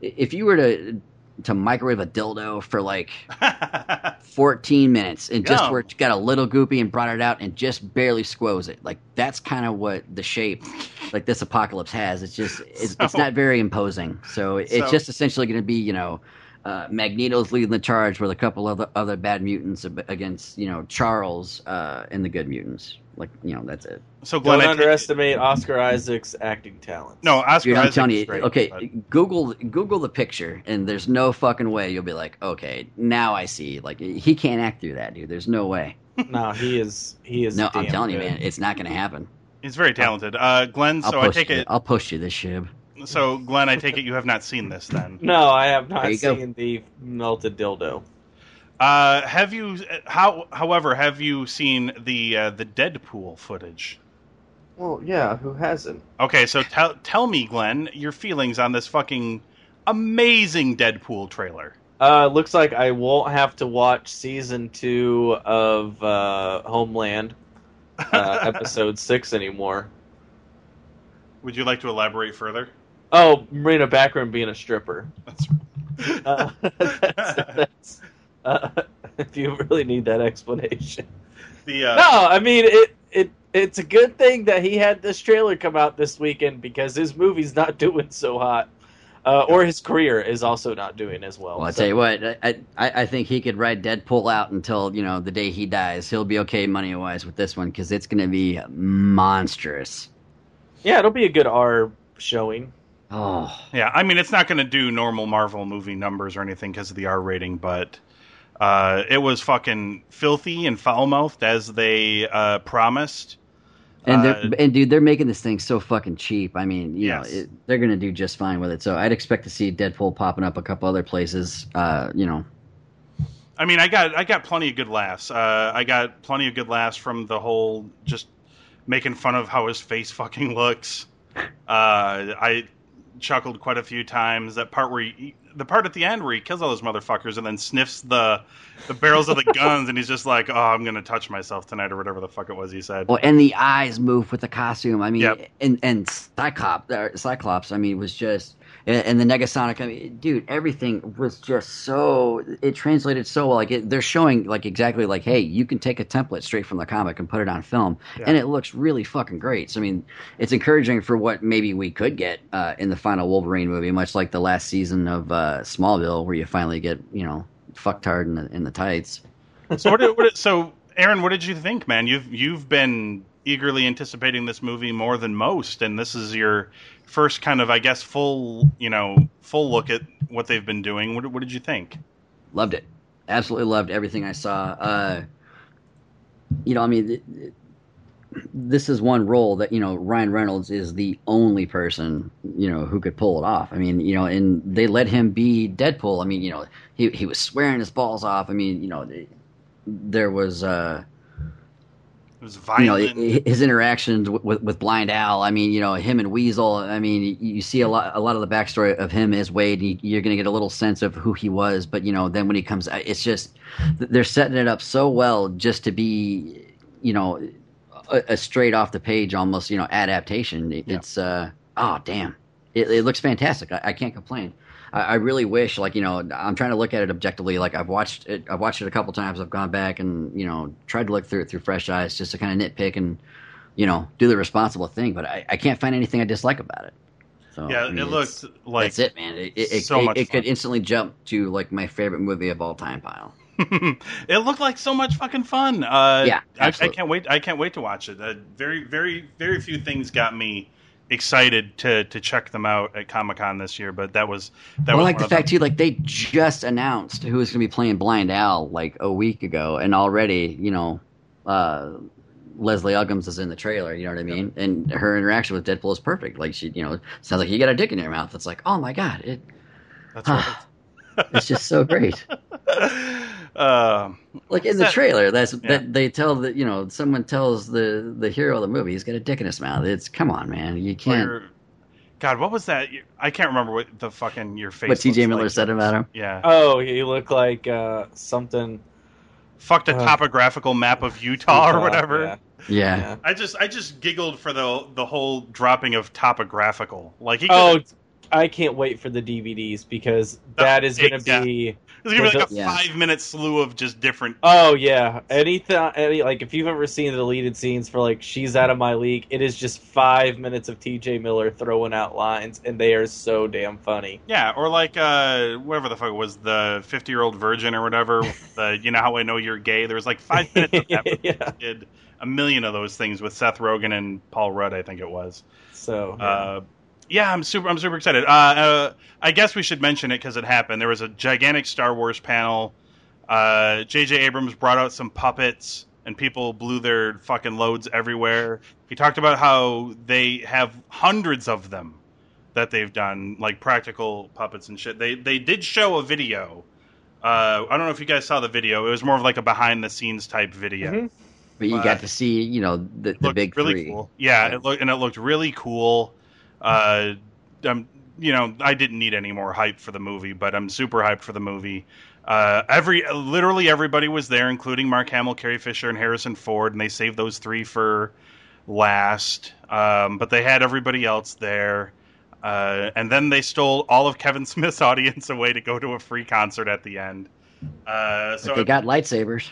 if you were to to microwave a dildo for like 14 minutes and just where it got a little goopy and brought it out and just barely squoze it. Like that's kind of what the shape like this apocalypse has. It's just it's, it's not very imposing. So it's
So-
just essentially going to be you know. Uh, Magneto's leading the charge with a couple of other, other bad mutants against, you know, Charles uh, and the good mutants. Like, you know, that's it.
so Glenn,
Don't
I take-
underestimate Oscar Isaac's acting talent.
No, Oscar
Dude, I'm
Isaac
telling
is
you.
great,
okay,
but-
Google Google the picture, and there's no fucking way you'll be like, okay, now I see. Like he can't act through that, dude. There's no way.
no, he is. He is.
No, I'm
damn
telling you, man, it's not going to happen.
he's very talented. Uh, Glenn,
I'll
so I take
you.
it.
I'll post you this shib.
So Glenn, I take it you have not seen this then.
No, I have not
There you go.
seen the melted dildo.
Uh, have you? How? However, have you seen the uh, the Deadpool footage?
Well, yeah. Who hasn't?
Okay, so tell tell me, Glenn, your feelings on this fucking amazing Deadpool trailer.
Uh, looks like I won't have to watch season two of uh, Homeland, uh, episode six anymore.
Would you like to elaborate further?
Oh, Morena Baccarin being a stripper.
That's
Uh, that's, that's, uh, if you really need that explanation.
the uh,
No, I mean it. It it's a good thing that he had this trailer come out this weekend because his movie's not doing so hot, uh, or his career is also not doing as well.
Well, I
So-
tell you what, I, I I think he could ride Deadpool out until you know the day he dies. He'll be okay money wise with this one because it's going to be monstrous.
yeah, it'll be a good R showing.
Oh,
yeah, I mean, it's not going to do normal Marvel movie numbers or anything because of the R rating, but uh, it was fucking filthy and foul mouthed as they uh, promised.
and
Uh,
and dude, they're making this thing so fucking cheap. I mean, you
Yes.
know, it, they're going to do just fine with it. So I'd expect to see Deadpool popping up a couple other places. Uh, you know,
I mean, I got I got plenty of good laughs. Uh, I got plenty of good laughs from the whole just making fun of how his face fucking looks. Uh, I chuckled quite a few times. That part where he, the part at the end where he kills all those motherfuckers and then sniffs the the barrels of the guns and he's just like, "Oh, I'm gonna touch myself tonight" or whatever the fuck it was he said.
well, and the eyes move with the costume. I mean,
Yep.
and and Cyclops, Cyclops. I mean, was just and, and the Negasonic. I mean, dude, everything was just so it translated so well. Like it, they're showing like exactly like, hey, you can take a template straight from the comic and put it on film,
Yeah.
and it looks really fucking great. So I mean, it's encouraging for what maybe we could get uh, in the final Wolverine movie, much like the last season of uh, Smallville, where you finally get you know fucktard in the in the tights.
so what, did, what did- so Aaron, what did you think, man? You've you've been eagerly anticipating this movie more than most, and this is your first kind of, I guess, full you know full look at what they've been doing. What, what did you think?
loved it absolutely loved everything i saw uh you know i mean th- th- this is one role that you know ryan reynolds is the only person you know who could pull it off i mean you know and they let him be deadpool i mean you know he, he was swearing his balls off i mean you know there was uh
It was
you know his interactions with, with, Blind Al. I mean, you know him and Weasel. I mean, you, see a lot a lot of the backstory of him as Wade. You, you're going to get a little sense of who he was, but you know, then when he comes, it's just they're setting it up so well just to be, you know, a, a straight off the page almost, you know, adaptation. It-
Yeah.
It's uh oh damn, it, it looks fantastic. I, I can't complain. I, I really wish, like you know, I'm trying to look at it objectively. Like I've watched it, I've watched it a couple times. I've gone back and you know tried to look through it through fresh eyes, just to kind of nitpick and you know do the responsible thing. But I, I can't find anything I dislike about it. So
yeah,
I mean,
it looked like
that's it, man. It, it, it,
so
it- it could instantly jump to like my favorite movie of all time pile.
it looked like so much fucking fun. Uh,
Yeah,
I, I can't wait. I can't wait to watch it. Uh, very, very, very few things got me excited to to check them out at Comic Con this year. But that was that
I
was
like the
of them.
fact too, like they just announced who was going to be playing Blind Al like a week ago, and already, you know, uh, Leslie Uggams is in the trailer. You know what I mean? And her interaction with Deadpool is perfect. Like she, you know, sounds like you got a dick in your mouth. It's like, oh my god, it,
That's right.
it's just so great.
Um,
Like in the
That-
trailer, that's
Yeah.
that they tell that you know someone tells the the hero of the movie he's got a dick in his mouth. It's come on, man, you can't.
your- God, what was that? I can't remember what the fucking your face.
What T.J. Miller
like.
said about him.
Yeah,
Oh, you look like uh, something.
fucked a
Uh,
topographical map of Utah, or whatever.
yeah.
Yeah,
Yeah.
I just I just giggled for the the whole dropping of topographical. Like he
Oh, I can't wait for the DVDs because that is going to
Yeah.
be.
There's gonna be like a
Yeah.
five minute slew of just different.
Oh yeah, anything, any like if you've ever seen the deleted scenes for like "She's Out of My League," it is just five minutes of T.J. Miller throwing out lines, and they are so damn funny.
Yeah, or like uh whatever the fuck it was the fifty year old virgin or whatever. the you know how I know you're gay. There was like five minutes of that.
yeah.
did a million of those things with Seth Rogen and Paul Rudd. I think it was.
So yeah.
Uh, yeah, I'm super. I'm super excited. Uh, uh, I guess we should mention it because it happened. There was a gigantic Star Wars panel. Uh, J.J. Abrams brought out some puppets, and people blew their fucking loads everywhere. He talked about how they have hundreds of them that they've done, like practical puppets and shit. They they did show a video. Uh, I don't know if you guys saw the video. It was more of like a behind the scenes type video.
Mhm.
but you
uh,
got to see you know the, the big
really
three.
cool. Yeah, it looked and it looked really cool. Uh, um, you know, I didn't need any more hype for the movie, but I'm super hyped for the movie. Uh, every literally everybody was there, including Mark Hamill, Carrie Fisher, and Harrison Ford, and they saved those three for last. Um, but they had everybody else there. Uh, and then they stole all of Kevin Smith's audience away to go to a free concert at the end. Uh,
But
so
they got lightsabers.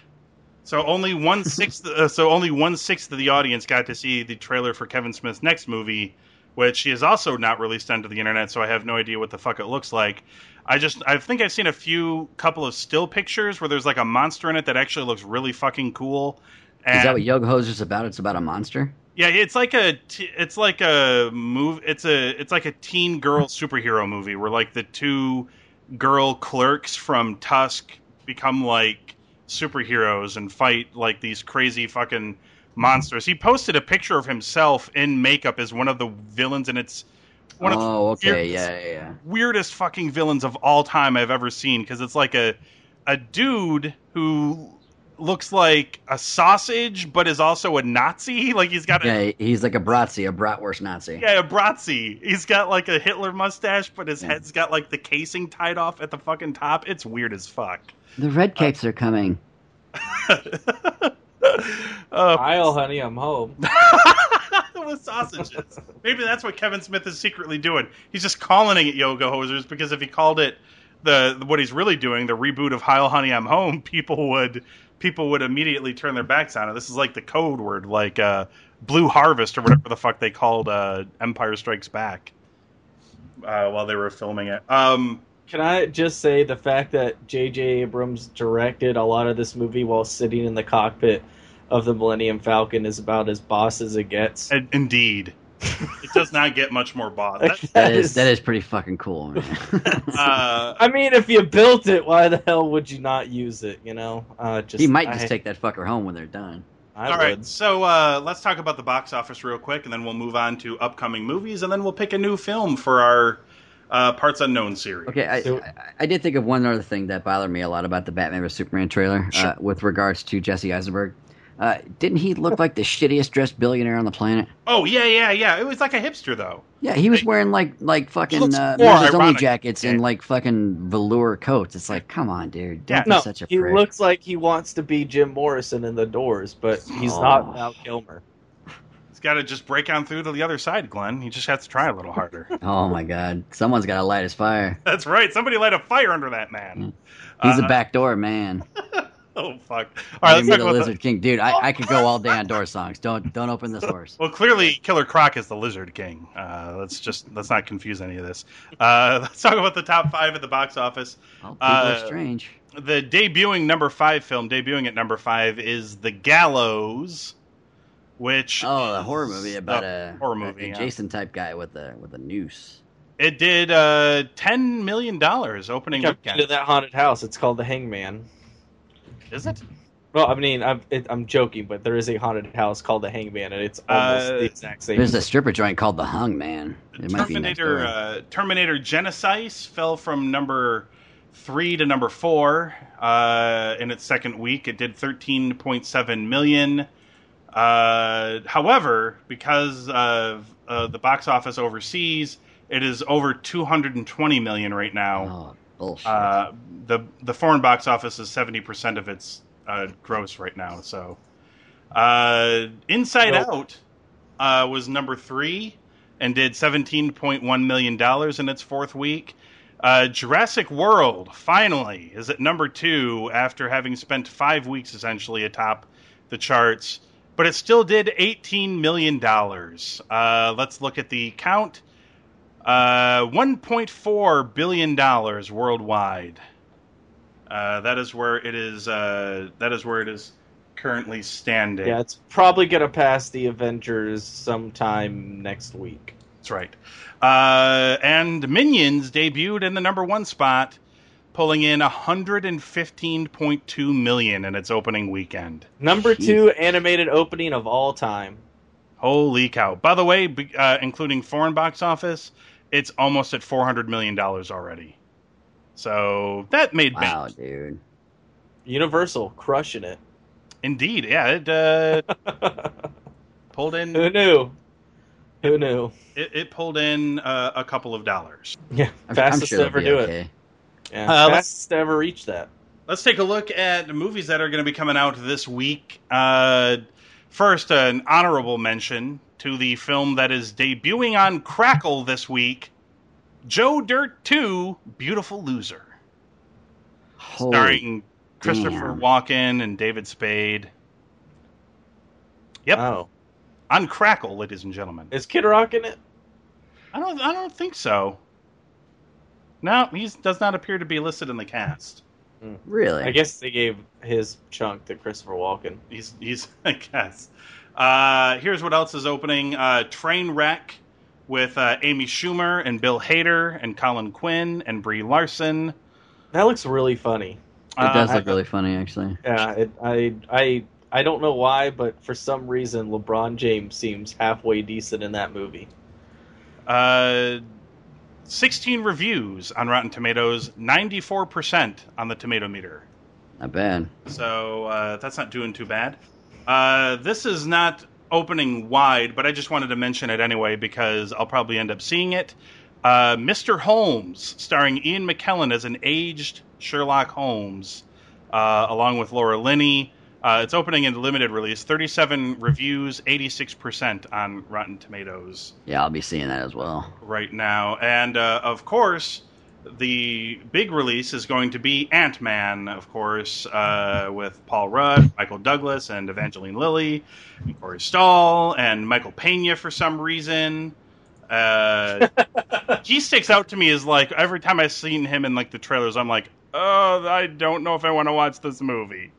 so only one sixth. Uh, so only one sixth of the audience got to see the trailer for Kevin Smith's next movie, which is also not released onto the internet. So I have no idea what the fuck it looks like. I just I think I've seen a few couple of still pictures where there's like a monster in it that actually looks really fucking cool. And
Is that what Yoga Hoser's about? It's about a monster.
yeah, it's like a t- it's like a move. It's a it's like a teen girl superhero movie where like the two girl clerks from Tusk become like superheroes and fight like these crazy fucking monsters. He posted a picture of himself in makeup as one of the villains, and it's one of the
oh, okay,
weirdest-
yeah, yeah,
weirdest fucking villains of all time I've ever seen because it's like a a dude who looks like a sausage but is also a Nazi. Like he's got a
Yeah, he's like a Bratzi, a bratwurst Nazi.
yeah, a Bratzi. He's got like a Hitler mustache, but his
Yeah.
head's got like the casing tied off at the fucking top. It's weird as fuck.
The red uh, capes are coming.
uh,
Kyle, honey, I'm home.
with sausages. Maybe that's what Kevin Smith is secretly doing. He's just calling it Yoga Hosers because if he called it the what he's really doing, the reboot of Heil Honey I'm Home, people would people would immediately turn their backs on it. This is like the code word, like uh, Blue Harvest or whatever the fuck they called uh, Empire Strikes Back uh, while they were filming it. Um,
Can I just say the fact that J.J. Abrams directed a lot of this movie while sitting in the cockpit of the Millennium Falcon is about as boss as it gets.
and- indeed, it does not get much more boss. That,
That is that is pretty fucking cool, man.
uh,
I mean, if you built it, why the hell would you not use it? You know, uh, just
he might just
I,
take that fucker home when they're done.
I
All
would.
right, so uh, let's talk about the box office real quick, and then we'll move on to upcoming movies, and then we'll pick a new film for our uh, Parts Unknown series.
Okay, I,
So-
I, I did think of one other thing that bothered me a lot about the Batman vs Superman trailer
Sure.
uh, with regards to Jesse Eisenberg. Uh, didn't he look like the shittiest dressed billionaire on the planet?
Oh yeah, yeah, yeah. It was like a hipster though.
Yeah, he was wearing like like fucking
looks
uh,
more
members only
ironic.
jackets and like fucking velour coats. It's like, come on, dude, don't
Yeah.
be
no,
such a
he
prick.
looks like he wants to be Jim Morrison in The Doors, but he's
Oh.
not Val Kilmer.
He's got to just break on through to the other side, Glenn. He just has to try a little harder.
oh my god, someone's got to light his fire.
That's right. Somebody light a fire under that man.
He's
Uh,
a backdoor man.
Oh fuck! All right, talk
the
about the-
Lizard King, dude. I, I could go all day on door songs. Don't don't open this horse.
Well, clearly, Killer Croc is the Lizard King. Uh, let's just let's not confuse any of this. Uh, let's talk about the top five at the box office.
Oh, people
uh,
are strange.
The debuting number five film, debuting at number five, is The Gallows, which
Oh, the
is
horror movie about a
horror movie.
a
yeah.
Jason type guy with a with a noose.
It did uh, ten million dollars opening
I've to that haunted house. It's called the Hangman.
Is it?
Well, I mean, I'm, it, I'm joking, but there is a haunted house called the Hangman, and it's almost
Uh,
the exact same.
There's a stripper joint called the Hung Man. It might be
Terminator uh, Terminator Genisys fell from number three to number four uh, in its second week. It did thirteen point seven million. Uh, however, because of uh, the box office overseas, it is over two hundred and twenty million right now.
oh bullshit.
Uh, the the foreign box office is seventy percent of its uh, gross right now. So, uh, Inside
Well-
Out uh, was number three and did seventeen point one million dollars in its fourth week. Uh, Jurassic World finally is at number two after having spent five weeks essentially atop the charts, but it still did eighteen million dollars. Uh, let's look at the count. Uh, 1.4 billion dollars worldwide. Uh, that is where it is. Uh, that is where it is currently standing.
yeah, it's probably gonna pass the Avengers sometime next week.
That's right. Uh, and Minions debuted in the number one spot, pulling in 115.2 million in its opening weekend.
Number
Jeez.
two animated opening of all time.
Holy cow! By the way, uh, including foreign box office, it's almost at 400 million dollars already. So that made bank.
wow, dude.
Universal crushing it.
Indeed, yeah, it uh, pulled in
Who knew? Who knew?
it, it pulled in uh, a couple of dollars.
Yeah,
I'm,
fastest
I'm sure
to ever
be
do it.
Okay.
Yeah,
Uh, let's-
fastest to ever reach that.
Let's take a look at the movies that are going to be coming out this week. Uh, first, an honorable mention to the film that is debuting on Crackle this week Joe Dirt 2 Beautiful Loser.
Holy
starring Christopher
damn.
Walken and David Spade. Yep,
Oh,
on Crackle, ladies and gentlemen.
is Kid Rock in it?
I don't, I don't think so. No, he does not appear to be listed in the cast.
Really?
I guess they gave his chunk to Christopher Walken.
He's, he's, I guess. Uh, here's what else is opening: uh, Trainwreck with uh, Amy Schumer and Bill Hader and Colin Quinn and Brie Larson.
That looks really funny.
it does
Uh,
look really funny, actually.
Yeah, it, I I I don't know why, but for some reason, LeBron James seems halfway decent in that movie.
Uh, 16 reviews on Rotten Tomatoes, 94% on the tomato meter.
Not bad.
So uh, that's not doing too bad. Uh, this is not opening wide, but I just wanted to mention it anyway because I'll probably end up seeing it. Uh, Mr. Holmes, starring Ian McKellen as an aged Sherlock Holmes, uh, along with Laura Linney. Uh, it's opening in limited release. 37 reviews, 86% on Rotten Tomatoes
Yeah, I'll be seeing that as well.
right now. And uh, of course, the big release is going to be Ant Man, of course, uh, with Paul Rudd, Michael Douglas, and Evangeline Lilly, and Corey Stoll, and Michael Pena for some reason. Uh, he sticks out to me as like every time I've seen him in like the trailers, I'm like, oh, I don't know if I want to watch this movie.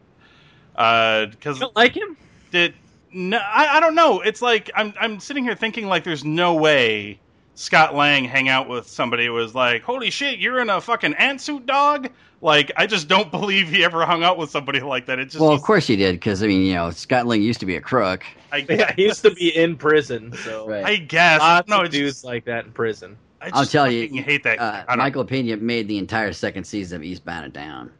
Because
like him?
did no, I, I don't know. It's like I'm I'm sitting here thinking like there's no way Scott Lang hang out with somebody who was like, holy shit, you're in a fucking ant suit, dog. Like I just don't believe he ever hung out with somebody like that. It just
Well, of course he did, because I mean, you know, Scott Lang used to be a crook.
I,
Yeah, he used to be in prison, so
Right.
I guess
lots
no,
of
it's
dudes
just,
like that in prison.
I
I'll tell you,
fucking hate that.
Uh,
I
Michael Pena made the entire second season of Eastbound and Down.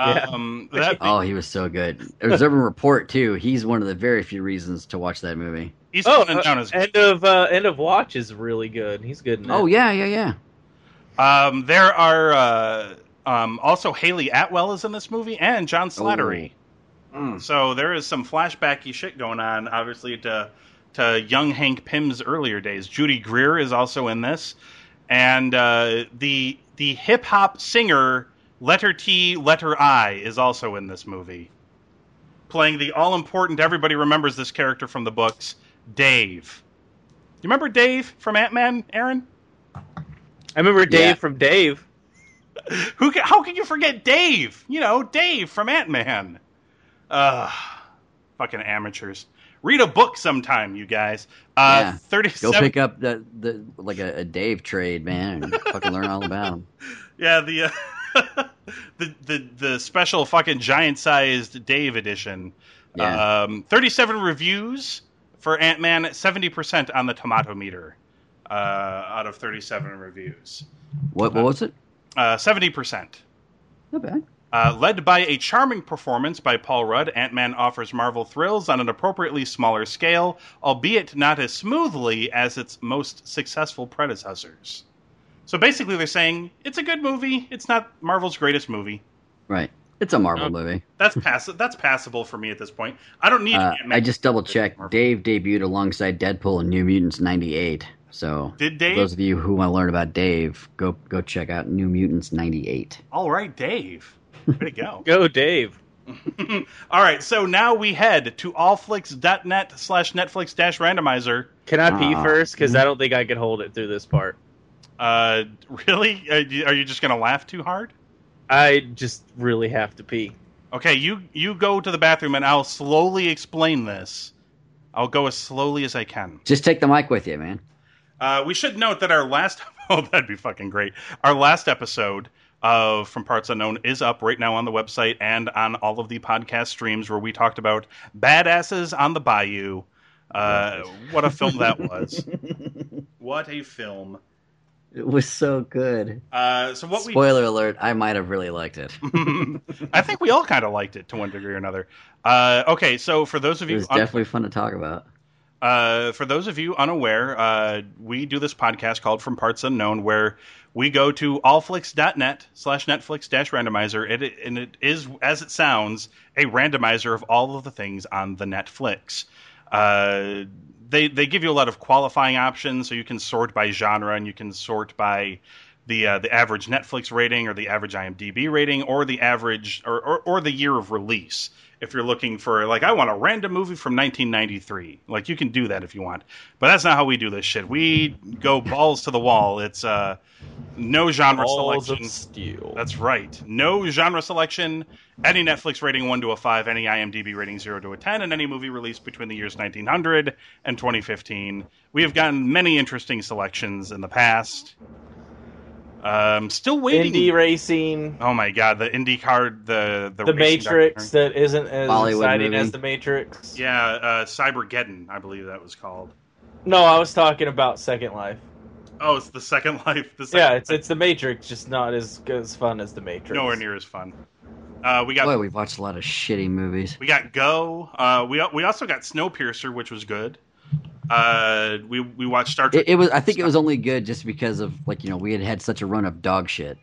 Yeah.
um, that
Oh, he was so good. Observe and Report too. He's one of the very few reasons to watch that movie.
Eastbound
Oh, uh,
Down is
end of uh, end of watch is really good. He's good. In that.
Oh yeah, yeah, yeah.
Um, there are uh, um, also Hayley Atwell is in this movie and John Slattery.
Mm.
So there is some flashbacky shit going on, obviously to to young Hank Pym's earlier days. Judy Greer is also in this, and uh, the the hip hop singer Letter T Letter I is also in this movie, playing the all important. Everybody remembers this character from the books, Dave. You remember Dave from Ant Man, Aaron?
I remember Dave
Yeah.
from Dave.
Who? Can, how can you forget Dave? You know, Dave from Ant Man. Uh, fucking amateurs. read a book sometime, you guys. Uh,
Yeah. Go pick up the, the like a, a Dave trade, man, and fucking learn all about him.
Yeah, the, uh, the the the special fucking giant-sized Dave edition.
Yeah.
Um, Thirty-seven reviews for Ant Man, seventy percent on the tomato meter uh, out of thirty-seven reviews.
What, what was it?
Uh, Seventy percent.
Not bad.
Uh, led by a charming performance by Paul Rudd, Ant Man offers Marvel thrills on an appropriately smaller scale, albeit not as smoothly as its most successful predecessors. So basically, they're saying it's a good movie. It's not Marvel's greatest movie.
Right. It's a Marvel
Oh.
movie.
That's pass- That's passable for me at this point. I don't need.
Uh, I just double checked. Dave debuted alongside Deadpool in New Mutants '98. So
Did
for
Dave?
those of you who want to learn about Dave, go go check out New Mutants '98.
All right, Dave. Way to go.
Go, Dave.
All right, so now we head to allflicks.net slash Netflix dash randomizer.
Can I pee
Ah.
first? Because I don't think I can hold it through this part.
Uh, really? Are you, just going to laugh too hard?
I just really have to pee.
Okay, you you go to the bathroom and I'll slowly explain this. I'll go as slowly as I can.
Just take the mic with you, man.
Uh, we should note that our last oh that'd be fucking great. Our last episode of From Parts Unknown is up right now on the website and on all of the podcast streams where we talked about badasses on the bayou. Uh, what a film that was! What a film!
It was so good.
Uh, so what we
Spoiler alert: I might have really liked it.
I think we all kind of liked it to one degree or another. Uh, okay, so for those of
It
you
was
un-
definitely fun to talk about.
Uh, for those of you unaware, uh, we do this podcast called From Parts Unknown, where we go to allflicks.net slash Netflix dash randomizer, and it, and it is, as it sounds, a randomizer of all of the things on the Netflix. They they give you a lot of qualifying options, so you can sort by genre and you can sort by the uh, the average Netflix rating or the average IMDb rating or the average or, or, or the year of release. If you're looking for like I want a random movie from 1993, like you can do that if you want, but that's not how we do this shit. We go balls to the wall. It's uh, no genre
Balls
selection.
of steel.
That's right. No genre selection. Any Netflix rating 1 to a 5, any IMDb rating 0 to a 10, and any movie released between the years 1900 and 2015. We have gotten many interesting selections in the past. Um, still waiting.
Indie racing.
Oh my god, the Indie card, the the,
The Matrix that isn't as
Bollywood
exciting
movie.
as the Matrix.
Yeah, uh, Cybergeddon, I believe that was called.
No, I was talking about Second Life.
Oh, it's the Second Life. The second
Yeah, it's it's the Matrix, just not as as fun as the Matrix.
nowhere near as fun. Uh, we got
Boy, we've watched a lot of shitty movies.
We got Go. Uh, we we also got Snowpiercer, which was good. Uh, we we watched Star Trek.
It, it was. I think it was only good just because of like you know we had had such a run of dog shit.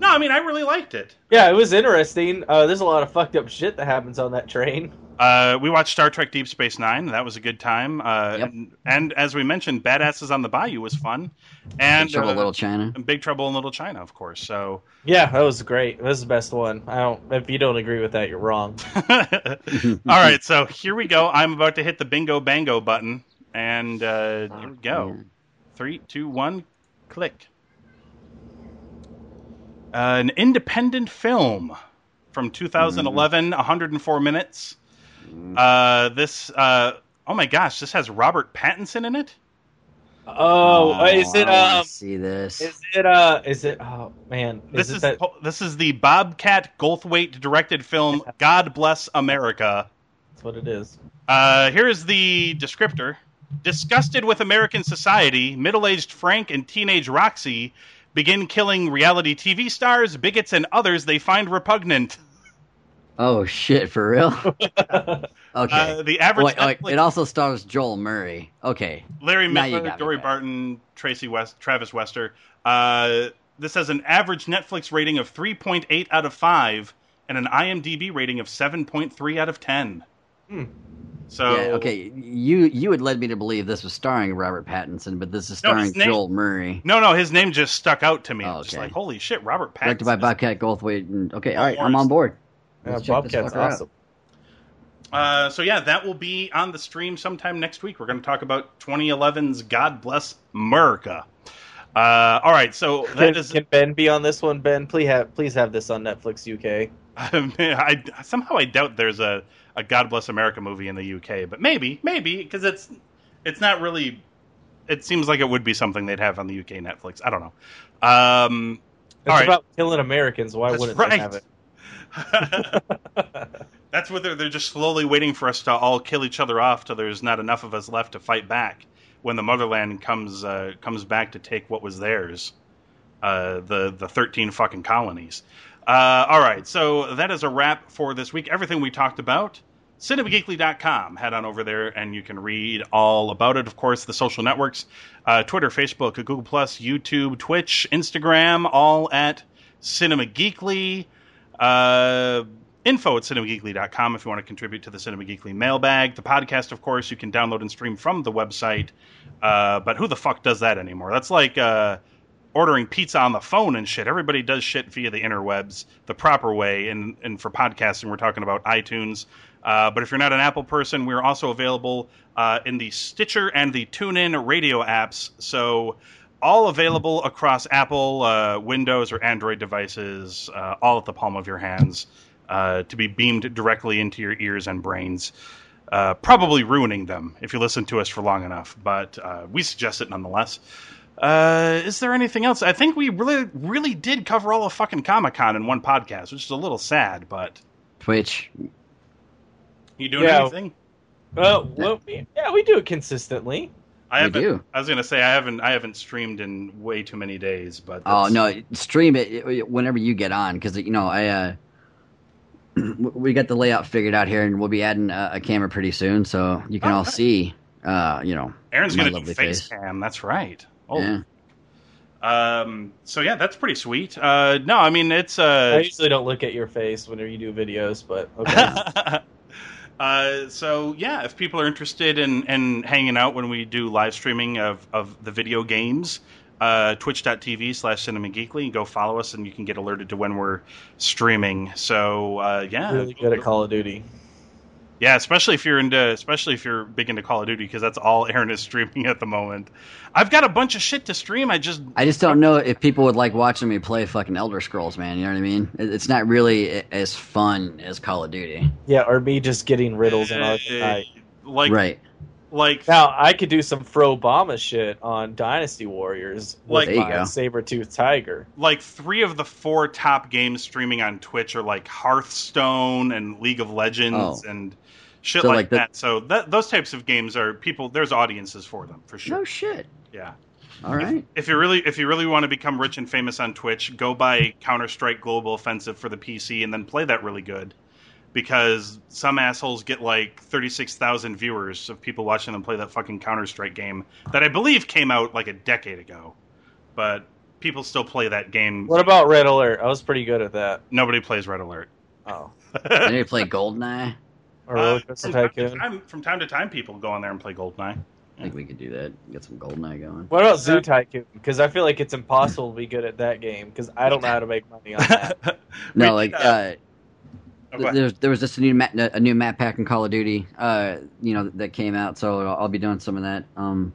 no, I mean I really liked it.
Yeah, it was interesting. Uh, there's a lot of fucked up shit that happens on that train.
Uh, we watched Star Trek Deep Space Nine. That was a good time. Uh,
Yep.
and, and as we mentioned, Badasses on the Bayou was fun. And
Big Trouble in
uh,
Little China.
Big Trouble in Little China, of course. So,
Yeah, that was great. That was the best one. I don't. If you don't agree with that, you're wrong.
all right. So here we go. I'm about to hit the bingo bango button, and uh, here we go. Three, two, one, click. an independent film from 2011, 104 minutes. Uh, this, uh, oh my gosh, this has Robert Pattinson in it.
Oh, is it?
I wanna
Um,
see this?
is it? Uh, is it? Oh man,
This
it
is
that?
this is the Bobcat Goldthwait directed film God Bless America.
That's what it is.
Uh, here is the descriptor. Disgusted with American society, middle aged Frank and teenage Roxy begin killing reality TV stars, bigots, and others they find repugnant.
oh shit, for real? Okay.
Uh, the average
Wait, wait, it also stars Joel Murray. Okay.
Larry
Now you
Miller,
Dorie.
Barton, Tracy West, Travis Wester. Uh, this has an average Netflix rating of 3.8 out of 5 and an IMDb rating of 7.3 out of 10.
Hmm.
So,
yeah. Okay. You you had led me to believe this was starring Robert Pattinson, but this is starring
his name-
Joel Murray,
no, no, his name just stuck out to me.
Oh,
Just like, holy shit, Robert Pattinson.
directed by
is-
Bobcat Goldthwait. And, okay. All right. I'm on board.
Yeah,
Let's check this
Bobcat's
fucker out.
awesome.
Uh, so yeah, that will be on the stream sometime next week. We're going to talk about 2011's God Bless America. Uh, all right, so that
Can,
is
can Ben be on this one? Ben, please have please have this on Netflix UK.
I somehow I doubt there's a, a God Bless America movie in the UK, but maybe, maybe because it's it's not really. It seems like it would be something they'd have on the UK Netflix. I don't know. Um,
It's
All right.
about killing Americans. Why
That's
wouldn't
right.
they have it?
That's what they're they're just slowly waiting for us to all kill each other off till there's not enough of us left to fight back when the motherland comes uh, comes back to take what was theirs, uh, the the thirteen fucking colonies. Uh, all right, so that is a wrap for this week. Everything we talked about, cinemageekly.com. Head on over there and you can read all about it. Of course, the social networks, uh, Twitter, Facebook, Google Plus, YouTube, Twitch, Instagram, all at Cinema Geekly. Uh, info at cinemageekly.com if you want to contribute to the Cinema Geekly mailbag. The podcast, of course, you can download and stream from the website. Uh, but who the fuck does that anymore? That's like uh, ordering pizza on the phone and shit. Everybody does shit via the interwebs the proper way. And, and for podcasting, we're talking about iTunes. Uh, but if you're not an Apple person, we're also available uh, in the Stitcher and the TuneIn radio apps. So all available across Apple, uh, Windows, or Android devices, uh, all at the palm of your hands, uh, to be beamed directly into your ears and brains. Uh, probably ruining them if you listen to us for long enough, but we suggest it nonetheless. Uh, is there anything else? I think we really, really did cover all of fucking Comic Con in one podcast, which is a little sad. But
Twitch.
you doing
Yeah.
anything?
Well, well, yeah, we do it consistently.
I
We
haven't.
do.
I was gonna say I haven't. I haven't streamed in way too many days, but
Oh no, stream it whenever you get on because you know I uh, we got the layout figured out here and we'll be adding a, a camera pretty soon, so you can
Oh,
all see. Uh, you know,
Aaron's
my
gonna do
lovely
face
face.
cam. That's right. Oh,
yeah.
um. So yeah, that's pretty sweet. Uh, no, I mean it's
I
uh.
usually don't look at your face whenever you do videos, but okay.
uh, so yeah, if people are interested in, in hanging out when we do live streaming of, of the video games, uh, twitch.tv slash cinema geekly, go follow us and you can get alerted to when we're streaming. So uh, yeah,
really good at Call of Duty.
Yeah, especially if you're into, especially if you're big into Call of Duty, because that's all Aaron is streaming at the moment. I've got a bunch of shit to stream. I just
I just don't know if people would like watching me play fucking Elder Scrolls, man. You know what I mean? It's not really as fun as Call of Duty,
Yeah, or me just getting riddles in
uh,
Arkham
like
right?
like
Now I could do some Fro Obama shit on Dynasty Warriors
Like-
with my saber-toothed tiger.
like three of the four top games streaming on Twitch are like Hearthstone and League of Legends
Oh.
and shit
So,
like,
like, the-
that. So that, those types of games are people. There's audiences for them for sure.
No shit.
Yeah.
All right.
If you really if you really want to become rich and famous on Twitch, go buy Counter Strike Global Offensive for the PC and then play that really good. Because some assholes get like thirty six thousand viewers of people watching them play that fucking Counter Strike game that I believe came out like a decade ago. But people still play that game.
What about Red Alert? I was pretty good at that.
Nobody plays Red Alert.
Oh,
I need to play Goldeneye.
Or
Uh,
Roller Coaster
from, time to time, from time to time, people go on there and play Goldeneye.
I think we could do that. Get some Goldeneye going.
What about Zoo Tycoon? Because I feel like it's impossible to be good at that game because I don't know how to make money on that.
No,
We-
like
uh,
uh,
oh, go
there was just a new map, a new map pack in Call of Duty, uh, you know, that came out. So I'll be doing some of that um,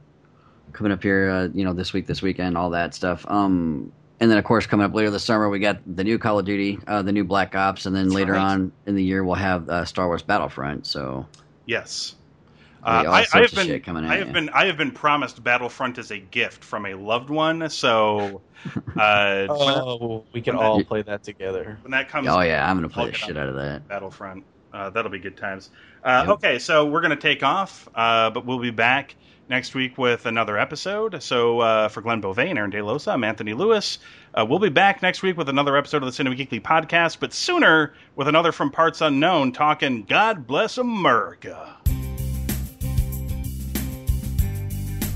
coming up here, uh, you know, this week, this weekend, all that stuff. Um, and then of course coming up later this summer, we got the new Call of Duty, uh, the new Black Ops, and then
That's
later
right.
on in the year we'll have uh, Star Wars Battlefront. So
Yes. Uh, I, I have been,
shit coming at
I have
ya.
been, I have been promised Battlefront as a gift from a loved one. So, uh,
oh, we can all play that together.
when that comes,
oh yeah, I'm gonna play
I'll
the shit out of that.
Battlefront, uh, that'll be good times. Uh,
Yep.
Okay, so we're gonna take off, uh, but we'll be back next week with another episode. So uh, for Glenn Beauvais and Aaron De Losa, I'm Anthony Lewis. Uh, we'll be back next week with another episode of the Cinema Geekly podcast, but sooner with another from Parts Unknown talking God Bless America.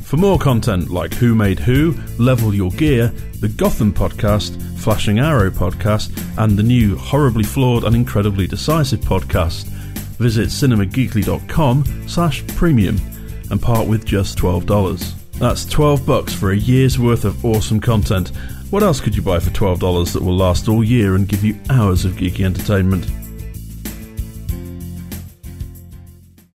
For more content like Who Made Who, Level Your Gear, the Gotham podcast, Flashing Arrow podcast, and the new Horribly Flawed and Incredibly Decisive podcast, visit cinemageekly.com slash premium and part with just $12. That's 12 bucks for a year's worth of awesome content. What else could you buy for $12 that will last all year and give you hours of geeky entertainment?